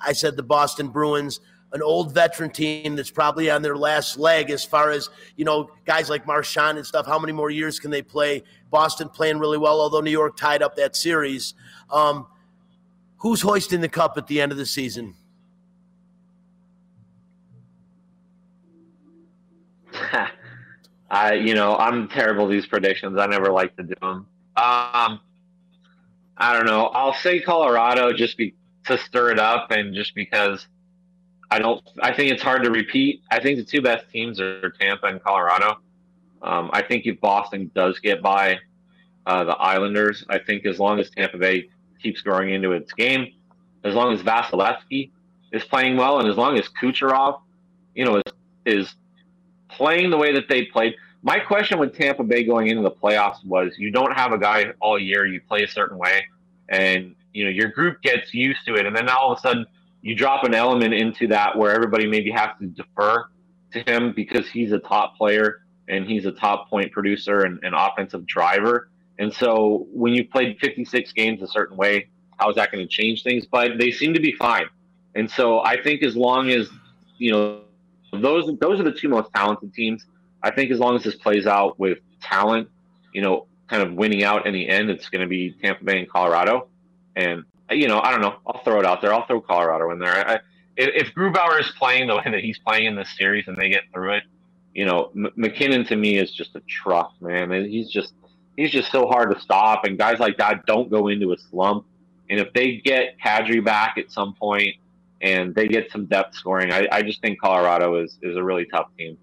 I said the Boston Bruins, an old veteran team that's probably on their last leg as far as you know, guys like Marchand and stuff. How many more years can they play? Boston playing really well, although New York tied up that series. Um, who's hoisting the cup at the end of the season? I, you know, I'm terrible these predictions. I never like to do them. Um, I don't know. I'll say Colorado just be to stir it up, and just because I don't. I think it's hard to repeat. I think the two best teams are Tampa and Colorado. Um, I think if Boston does get by uh, the Islanders, I think as long as Tampa Bay keeps growing into its game, as long as Vasilevskiy is playing well, and as long as Kucherov, you know, is is playing the way that they played. My question with Tampa Bay going into the playoffs was you don't have a guy all year, you play a certain way, and you know, your group gets used to it, and then all of a sudden you drop an element into that where everybody maybe has to defer to him because he's a top player and he's a top point producer and, and offensive driver. And so when you played 56 games a certain way, how is that going to change things? But they seem to be fine. And so I think as long as, you know, those those are the two most talented teams. I think as long as this plays out with talent, you know, kind of winning out in the end, it's going to be Tampa Bay and Colorado. And you know, I don't know. I'll throw it out there. I'll throw Colorado in there. I, if Grubauer is playing the way that he's playing in this series and they get through it, you know, M- MacKinnon to me is just a truck, man. He's just he's just so hard to stop, and guys like that don't go into a slump. And if they get Kadri back at some point, and they get some depth scoring. I, I just think Colorado is, is a really tough team.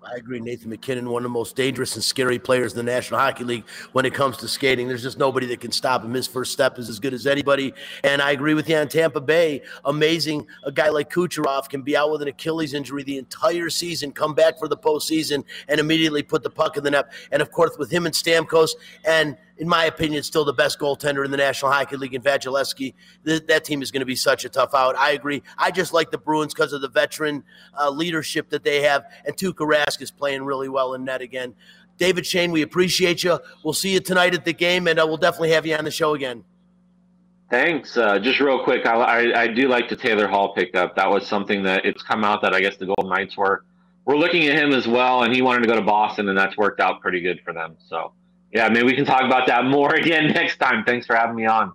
I agree. Nathan MacKinnon, one of the most dangerous and scary players in the National Hockey League when it comes to skating. There's just nobody that can stop him. His first step is as good as anybody. And I agree with you on Tampa Bay. Amazing. A guy like Kucherov can be out with an Achilles injury the entire season, come back for the postseason, and immediately put the puck in the net. And of course, with him and Stamkos and in my opinion, still the best goaltender in the National Hockey League in Vasilevskiy. Th- that team is going to be such a tough out. I agree. I just like the Bruins because of the veteran uh, leadership that they have, and Tuukka Rask is playing really well in net again. David Schoen, we appreciate you. We'll see you tonight at the game, and uh, we'll definitely have you on the show again. Thanks. Uh, just real quick, I, I, I, do like the Taylor Hall pickup. That was something that it's come out that I guess the Golden Knights were we're looking at him as well, and he wanted to go to Boston, and that's worked out pretty good for them. So yeah, maybe we can talk about that more again next time. Thanks for having me on.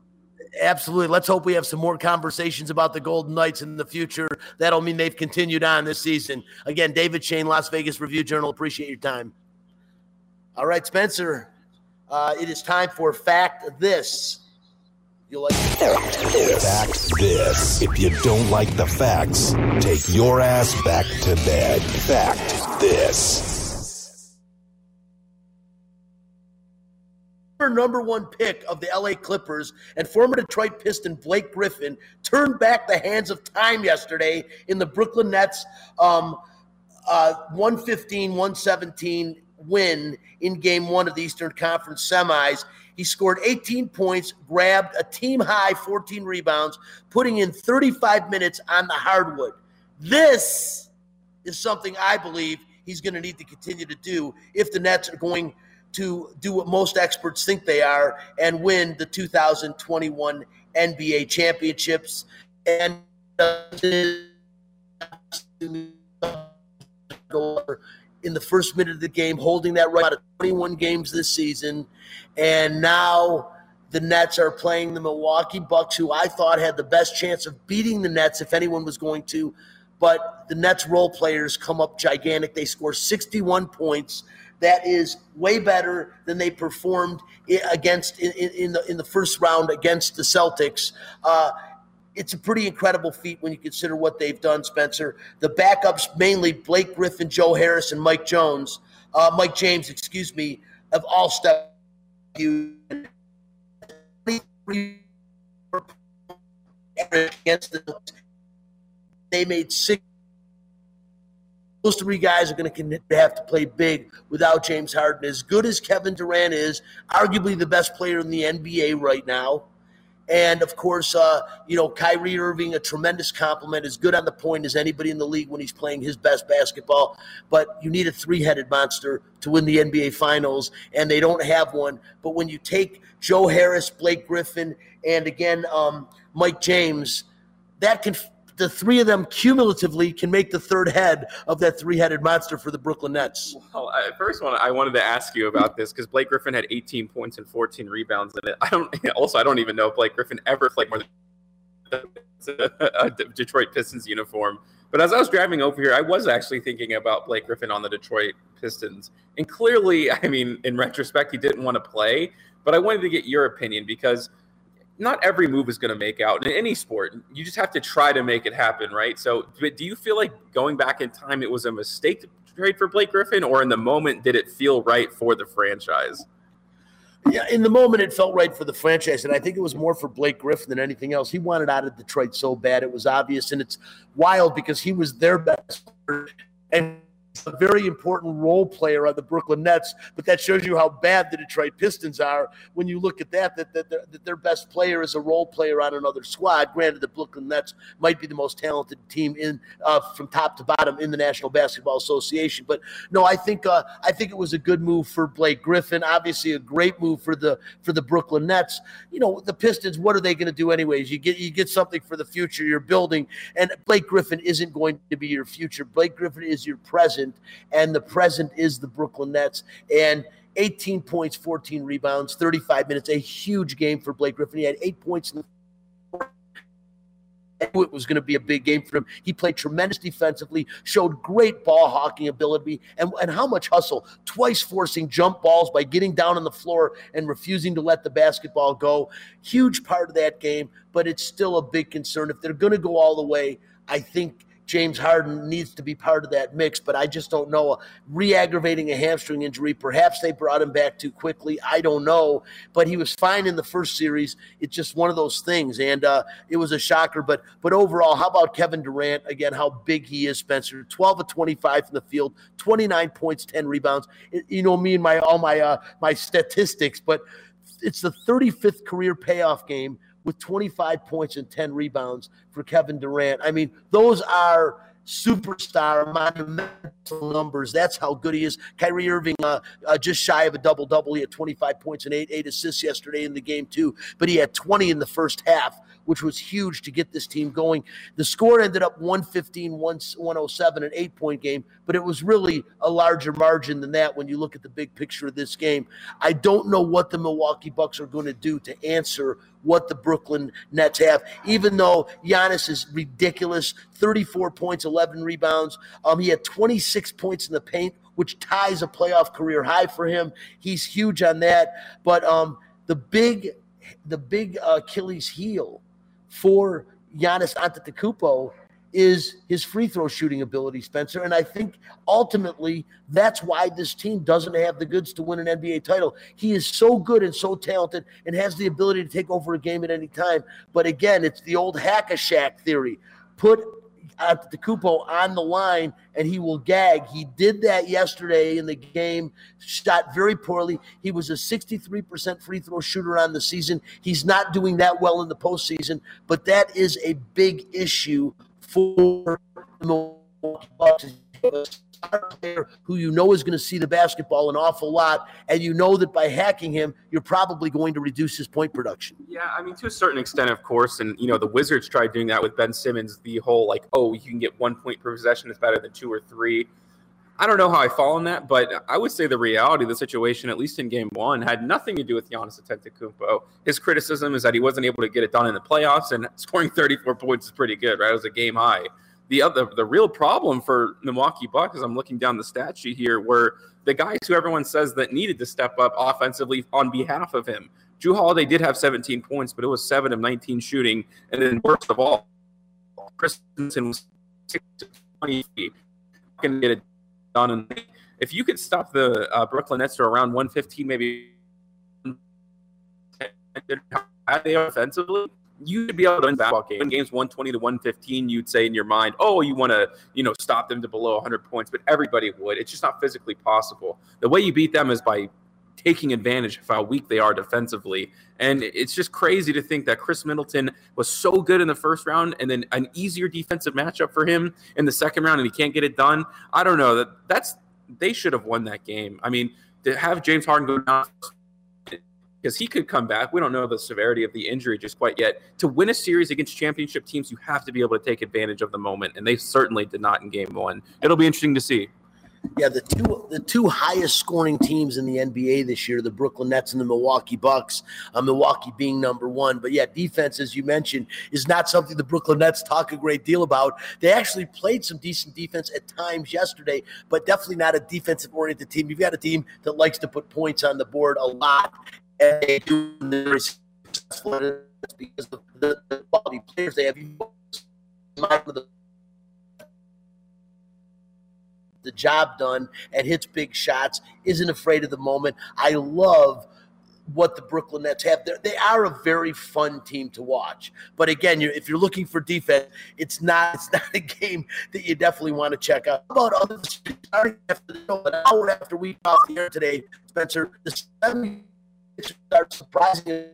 Absolutely. Let's hope we have some more conversations about the Golden Knights in the future. That'll mean they've continued on this season. Again, David Schoen, Las Vegas Review Journal. Appreciate your time. All right, Spencer. Uh, it is time for Fact This. You'll like Fact This. If you don't like the facts, take your ass back to bed. Fact This. Number one pick of the LA Clippers and former Detroit Piston Blake Griffin turned back the hands of time yesterday in the Brooklyn Nets um, uh, 115 117 win in game one of the Eastern Conference semis. He scored 18 points, grabbed a team high 14 rebounds, putting in 35 minutes on the hardwood. This is something I believe he's going to need to continue to do if the Nets are going to do what most experts think they are and win the 2021 NBA championships. And uh, in the first minute of the game, holding that right out of 21 games this season. And now the Nets are playing the Milwaukee Bucks, who I thought had the best chance of beating the Nets if anyone was going to. But the Nets role players come up gigantic. They score 61 points that is way better than they performed against in, in the in the first round against the Celtics. Uh, it's a pretty incredible feat when you consider what they've done, Spencer. The backups mainly Blake Griffin, Joe Harris, and Mike Jones. uh, Mike James, excuse me, have all stepped you against the they made six those three guys are going to have to play big without James Harden. As good as Kevin Durant is, arguably the best player in the NBA right now. And of course, uh, you know, Kyrie Irving, a tremendous compliment, as good on the point as anybody in the league when he's playing his best basketball. But you need a three headed monster to win the NBA Finals, and they don't have one. But when you take Joe Harris, Blake Griffin, and again, um, Mike James, that can the three of them cumulatively can make the third head of that three-headed monster for the Brooklyn Nets. Well, I, first one I wanted to ask you about this because Blake Griffin had 18 points and 14 rebounds in it. I don't. Also, I don't even know if Blake Griffin ever played more than a Detroit Pistons uniform. But as I was driving over here, I was actually thinking about Blake Griffin on the Detroit Pistons, and clearly, I mean, in retrospect, he didn't want to play. But I wanted to get your opinion because not every move is going to make out in any sport. You just have to try to make it happen, right? So, do you feel like going back in time, it was a mistake to trade for Blake Griffin, or in the moment, did it feel right for the franchise? Yeah, in the moment, it felt right for the franchise, and I think it was more for Blake Griffin than anything else. He wanted out of Detroit so bad; it was obvious, and it's wild because he was their best and a very important role player on the Brooklyn Nets, but that shows you how bad the Detroit Pistons are when you look at that, that, that, that their best player is a role player on another squad. Granted, the Brooklyn Nets might be the most talented team in uh, from top to bottom in the National Basketball Association, but no, I think uh, I think it was a good move for Blake Griffin. Obviously, a great move for the for the Brooklyn Nets. You know, the Pistons. What are they going to do anyways? You get you get something for the future you're building, and Blake Griffin isn't going to be your future. Blake Griffin is your present present, and the present is the Brooklyn Nets. And 18 points, 14 rebounds, 35 minutes, a huge game for Blake Griffin. He had eight points in the it was going to be a big game for him. He played tremendous defensively, showed great ball hawking ability, and, and how much hustle. Twice forcing jump balls by getting down on the floor and refusing to let the basketball go. Huge part of that game, but it's still a big concern. If they're going to go all the way, I think James Harden needs to be part of that mix, but I just don't know. Re aggravating a hamstring injury, perhaps they brought him back too quickly. I don't know, but he was fine in the first series. It's just one of those things, and uh, it was a shocker. But but overall, how about Kevin Durant again? How big he is, Spencer? Twelve of twenty-five from the field, twenty-nine points, ten rebounds. It, you know me and my all my uh, my statistics, but it's the thirty-fifth career payoff game with 25 points and 10 rebounds for Kevin Durant. I mean, those are superstar monumental numbers. That's how good he is. Kyrie Irving, uh, uh, just shy of a double double. He had 25 points and eight eight assists yesterday in the game too, but he had 20 in the first half which was huge to get this team going. The score ended up 115 107, an eight point game, but it was really a larger margin than that when you look at the big picture of this game. I don't know what the Milwaukee Bucks are going to do to answer what the Brooklyn Nets have, even though Giannis is ridiculous 34 points, 11 rebounds. Um, he had 26 points in the paint, which ties a playoff career high for him. He's huge on that. But um, the big the big Achilles heel for Giannis Antetokounmpo is his free throw shooting ability, Spencer. And I think ultimately that's why this team doesn't have the goods to win an NBA title. He is so good and so talented and has the ability to take over a game at any time. But again, it's the old hack a Shaq theory. Put Antetokounmpo on the line and he will gag. He did that yesterday in the game, shot very poorly. He was a 63% free throw shooter on the season. He's not doing that well in the postseason, but that is a big issue for the Milwaukee Bucks player who you know is going to see the basketball an awful lot, and you know that by hacking him, you're probably going to reduce his point production. Yeah, I mean, to a certain extent, of course. And, you know, the Wizards tried doing that with Ben Simmons, the whole like, oh, you can get one point per possession is better than two or three. I don't know how I fall on that, but I would say the reality of the situation, at least in game one, had nothing to do with Giannis Antetokounmpo. His criticism is that he wasn't able to get it done in the playoffs, and scoring 34 points is pretty good, right? It was a game high the other the real problem for Milwaukee Bucks, as I'm looking down the stat sheet here, were the guys who everyone says that needed to step up offensively on behalf of him. Jrue Holiday did have 17 points, but it was seven of 19 shooting, and then worst of all, Christensen was six to 20 feet. Can get it done, and if you could stop the uh, Brooklyn Nets to around 115, maybe they offensively, you should be able to win basketball game. When games 120 to 115, you'd say in your mind, oh, you want to, you know, stop them to below 100 points, but everybody would. It's just not physically possible. The way you beat them is by taking advantage of how weak they are defensively. And it's just crazy to think that Khris Middleton was so good in the first round and then an easier defensive matchup for him in the second round and he can't get it done. I don't know. That that's they should have won that game. I mean, to have James Harden go down because he could come back. We don't know the severity of the injury just quite yet. To win a series against championship teams, you have to be able to take advantage of the moment, and they certainly did not in game one. It'll be interesting to see. Yeah, the two the two highest scoring teams in the NBA this year, the Brooklyn Nets and the Milwaukee Bucks. Uh, Milwaukee being number one, but yeah, defense, as you mentioned, is not something the Brooklyn Nets talk a great deal about. They actually played some decent defense at times yesterday, but definitely not a defensive oriented team. You've got a team that likes to put points on the board a lot, and they do very successful because of the, the quality players they have. The job done and hits big shots, isn't afraid of the moment. I love what the Brooklyn Nets have. They're, they are a very fun team to watch. But again, you're, if you're looking for defense, it's not it's not a game that you definitely want to check out. How about other starting after the show, an hour after we off air today, Spencer, the 76ers are surprising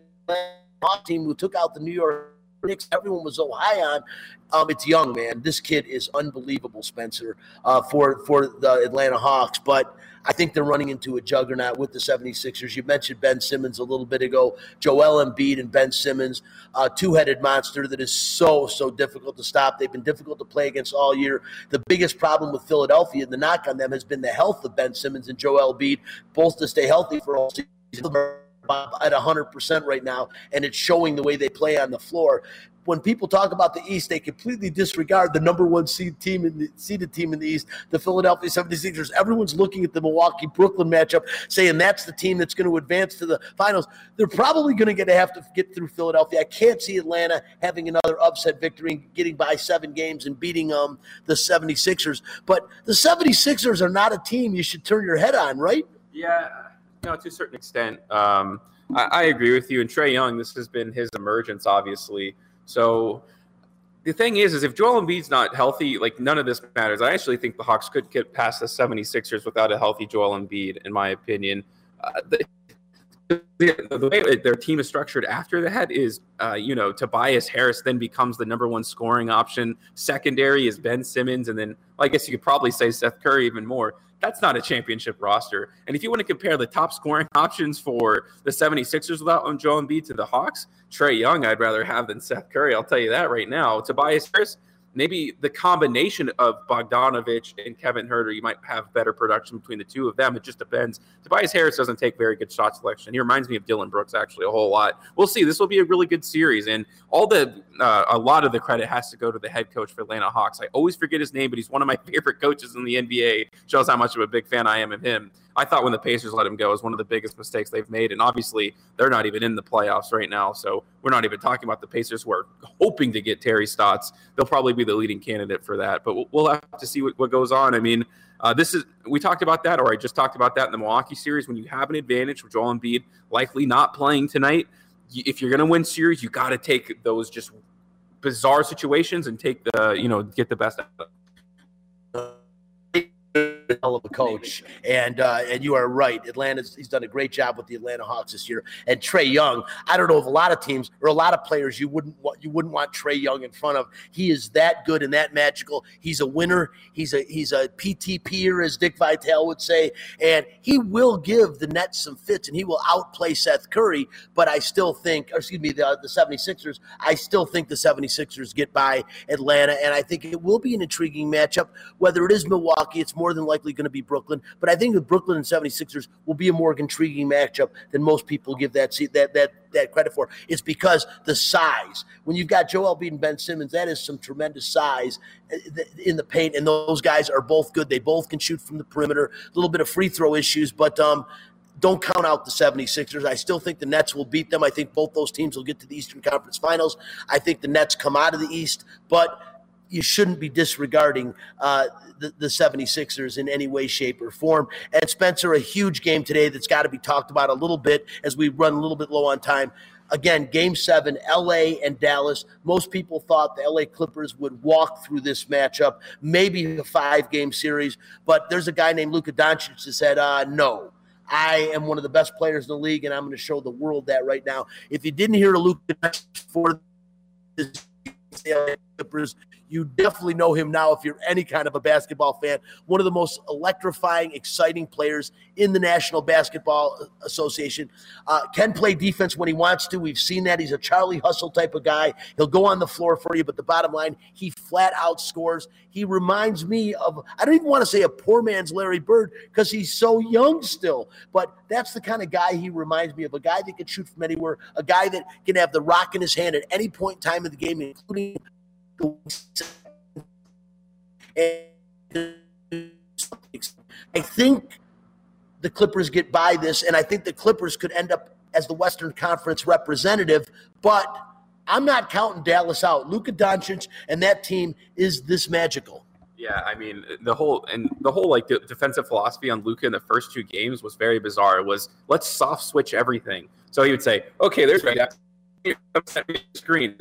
team who took out the New York Knicks everyone was so high on. Um, it's young, man. This kid is unbelievable, Spencer, uh, for for the Atlanta Hawks. But I think they're running into a juggernaut with the 76ers. You mentioned Ben Simmons a little bit ago. Joel Embiid and Ben Simmons, a two-headed monster that is so, so difficult to stop. They've been difficult to play against all year. The biggest problem with Philadelphia and the knock on them has been the health of Ben Simmons and Joel Embiid, both to stay healthy for all season at 100% right now, and it's showing the way they play on the floor. When people talk about the East, they completely disregard the number one seed team in the seeded team in the East, the Philadelphia 76ers. Everyone's looking at the Milwaukee Brooklyn matchup, saying that's the team that's going to advance to the finals. They're probably going to have to get through Philadelphia. I can't see Atlanta having another upset victory and getting by seven games and beating um the 76ers. But the 76ers are not a team you should turn your head on, right? Yeah, you know, to a certain extent, um, I, I, agree with you. And Trae Young, this has been his emergence, obviously. So the thing is, is if Joel Embiid's not healthy, like none of this matters. I actually think the Hawks could get past the 76ers without a healthy Joel Embiid, in my opinion. Uh, the, the way their team is structured after that is, uh, you know, Tobias Harris then becomes the number one scoring option. Secondary is Ben Simmons, and then well, I guess you could probably say Seth Curry even more that's not a championship roster. And if you want to compare the top scoring options for the 76ers without Joel Embiid to the Hawks, Trae Young, I'd rather have than Seth Curry. I'll tell you that right now. Tobias Harris, maybe the combination of Bogdanovic and Kevin Huerter, you might have better production between the two of them. It just depends. Tobias Harris doesn't take very good shot selection. He reminds me of Dillon Brooks actually a whole lot. We'll see. This will be a really good series, and all the uh, a lot of the credit has to go to the head coach for Atlanta Hawks. I always forget his name, but he's one of my favorite coaches in the NBA. Shows how much of a big fan I am of him. I thought when the Pacers let him go was one of the biggest mistakes they've made. And obviously, they're not even in the playoffs right now. So we're not even talking about the Pacers who are hoping to get Terry Stotts. They'll probably be the leading candidate for that. But we'll have to see what, what goes on. I mean, uh, this is we talked about that, or I just talked about that in the Milwaukee series. When you have an advantage with Joel Embiid likely not playing tonight, if you're going to win series, you got to take those just bizarre situations and take the you know get the best out of them hell of a coach, and uh, and you are right. Atlanta's he's done a great job with the Atlanta Hawks this year. And Trae Young, I don't know if a lot of teams or a lot of players you wouldn't want you wouldn't want Trae Young in front of. He is that good and that magical. He's a winner. He's a he's a PTPer, as Dick Vitale would say, and he will give the Nets some fits, and he will outplay Seth Curry. But I still think, excuse me, the the 76ers. I still think the 76ers get by Atlanta, and I think it will be an intriguing matchup. Whether it is Milwaukee, it's more than likely going to be Brooklyn. But I think the Brooklyn and 76ers will be a more intriguing matchup than most people give that that that that credit for. It's because the size. When you've got Joel Embiid and Ben Simmons, that is some tremendous size uh, in the paint, and those guys are both good. They both can shoot from the perimeter. A little bit of free throw issues, but um, don't count out the 76ers. I still think the Nets will beat them. I think both those teams will get to the Eastern Conference Finals. I think the Nets come out of the East, but you shouldn't be disregarding uh, the, the 76ers in any way, shape, or form. And Spencer, a huge game today that's got to be talked about a little bit as we run a little bit low on time. Again, game seven, LA and Dallas. Most people thought the LA Clippers would walk through this matchup, maybe a five game series. But there's a guy named Luka Doncic that said, uh, no. I am one of the best players in the league, and I'm going to show the world that right now. If you didn't hear Luka before the Clippers, you definitely know him now if you're any kind of a basketball fan. One of the most electrifying, exciting players in the National Basketball Association. Uh, can play defense when he wants to. We've seen that. He's a Charlie Hustle type of guy. He'll go on the floor for you, but the bottom line, he flat out scores. He reminds me of, I don't even want to say a poor man's Larry Bird because he's so young still, but that's the kind of guy he reminds me of a guy that can shoot from anywhere, a guy that can have the rock in his hand at any point in time of the game, including I think the Clippers get by this, and I think the Clippers could end up as the Western Conference representative, but I'm not counting Dallas out. Luka Doncic and that team is this magical. Yeah, I mean the whole and the whole like the defensive philosophy on Luka in the first two games was very bizarre. It was let's soft switch everything. So he would say, "Okay, there's right screen."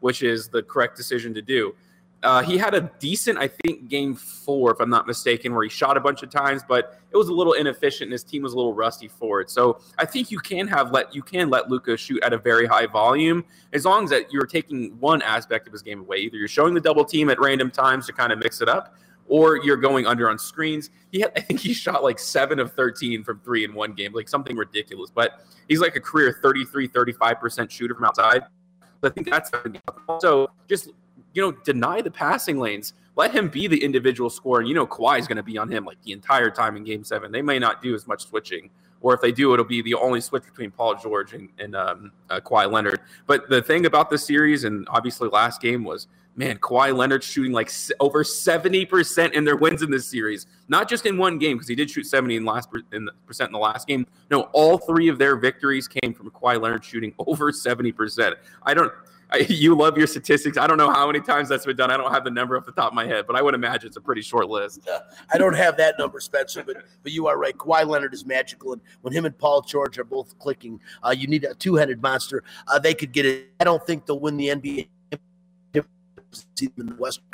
Which is the correct decision to do. Uh, he had a decent, I think, game four, if I'm not mistaken, where he shot a bunch of times, but it was a little inefficient, and his team was a little rusty for it. So I think you can have let you can let Luka shoot at a very high volume as long as that you're taking one aspect of his game away. Either you're showing the double team at random times to kind of mix it up, or you're going under on screens. He had, I think he shot like seven of 13 from three in one game, like something ridiculous. But he's like a career 33, 35% shooter from outside. I think that's also just you know deny the passing lanes. Let him be the individual scorer. And you know Kawhi is going to be on him like the entire time in Game Seven. They may not do as much switching, or if they do, it'll be the only switch between Paul George and, and um, uh, Kawhi Leonard. But the thing about this series, and obviously last game was man, Kawhi Leonard shooting like over 70% in their wins in this series. Not just in one game, because he did shoot 70 in last percent in the last game. No, all three of their victories came from Kawhi Leonard shooting over 70%. I don't I, you love your statistics. I don't know how many times that's been done. I don't have the number off the top of my head, but I would imagine it's a pretty short list. I don't have that number, Spencer, but but you are right. Kawhi Leonard is magical, and when him and Paul George are both clicking, uh, you need a two-headed monster. Uh, they could get it. I don't think they'll win the NBA see them in the Western.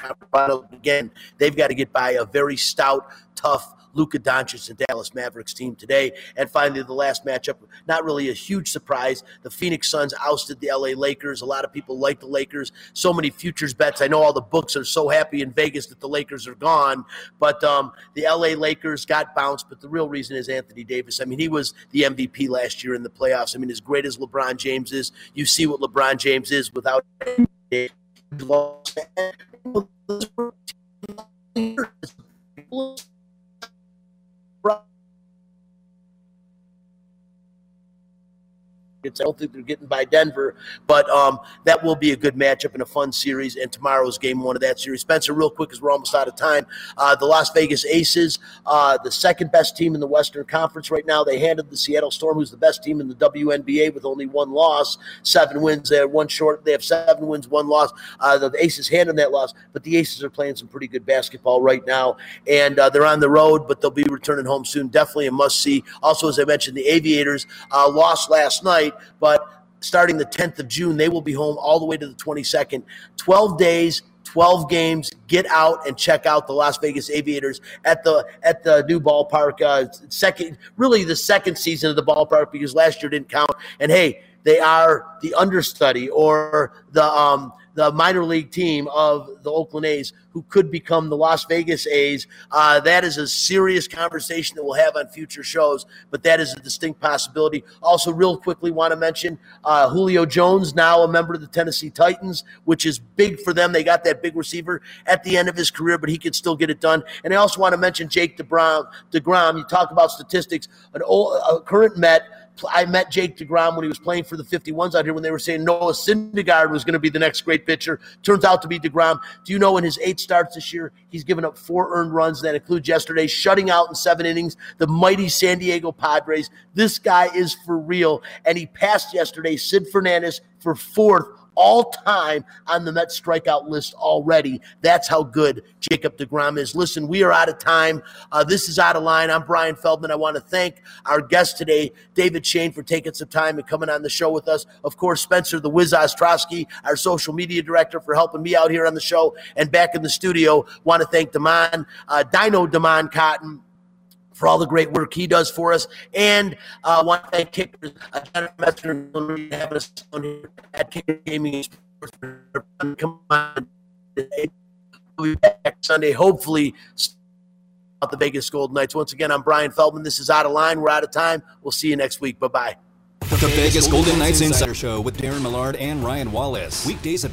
Again, they've got to get by a very stout, tough Luka Doncic and Dallas Mavericks team today. And finally, the last matchup, not really a huge surprise. The Phoenix Suns ousted the LA Lakers. A lot of people like the Lakers. So many futures bets. I know all the books are so happy in Vegas that the Lakers are gone, but um, the LA Lakers got bounced. But the real reason is Anthony Davis. I mean, he was the MVP last year in the playoffs. I mean, as great as LeBron James is, you see what LeBron James is without lost I don't think they're getting by Denver, but um, that will be a good matchup and a fun series. And tomorrow's game one of that series. Spencer, real quick, because we're almost out of time. Uh, the Las Vegas Aces, uh, the second best team in the Western Conference right now. They handed the Seattle Storm, who's the best team in the WNBA with only one loss, seven wins. They're one short. They have seven wins, one loss. Uh, the Aces handled that loss, but the Aces are playing some pretty good basketball right now, and uh, they're on the road, but they'll be returning home soon. Definitely a must see. Also, as I mentioned, the Aviators uh, lost last night but starting the 10th of June, they will be home all the way to the 22nd. 12 days, 12 games. Get out and check out the Las Vegas Aviators at the at the new ballpark. Uh, second, really the second season of the ballpark because last year didn't count. And hey, they are the understudy or the um, the minor league team of the Oakland A's, who could become the Las Vegas A's. Uh, that is a serious conversation that we'll have on future shows, but that is a distinct possibility. Also, real quickly, want to mention uh, Julio Jones, now a member of the Tennessee Titans, which is big for them. They got that big receiver at the end of his career, but he could still get it done. And I also want to mention Jake DeGrom. DeGrom, you talk about statistics, an old, a current Met I met Jake DeGrom when he was playing for the 51s out here when they were saying Noah Syndergaard was going to be the next great pitcher. Turns out to be DeGrom. Do you know in his eight starts this year, he's given up four earned runs. That includes yesterday, shutting out in seven innings the mighty San Diego Padres. This guy is for real. And he passed yesterday Sid Fernandez for fourth all time on the Mets strikeout list already. That's how good Jacob DeGrom is. Listen, we are out of time. Uh, this is out of line. I'm Brian Feldman. I want to thank our guest today, David Schoen, for taking some time and coming on the show with us. Of course, Spencer the Wiz Ostrowski, our social media director, for helping me out here on the show and back in the studio. Want to thank Damon, uh, Dino Damon Cotton for all the great work he does for us. And I uh, want to thank Kickers, uh, Metzger, for having us on here at Kicker Gaming. Come on. We'll be back Sunday, hopefully, about the Vegas Golden Knights. Once again, I'm Brian Feldman. This is Out of Line. We're out of time. We'll see you next week. Bye bye. The Vegas Golden Knights Insider Show with Darren Millard and Ryan Wallace. Weekdays at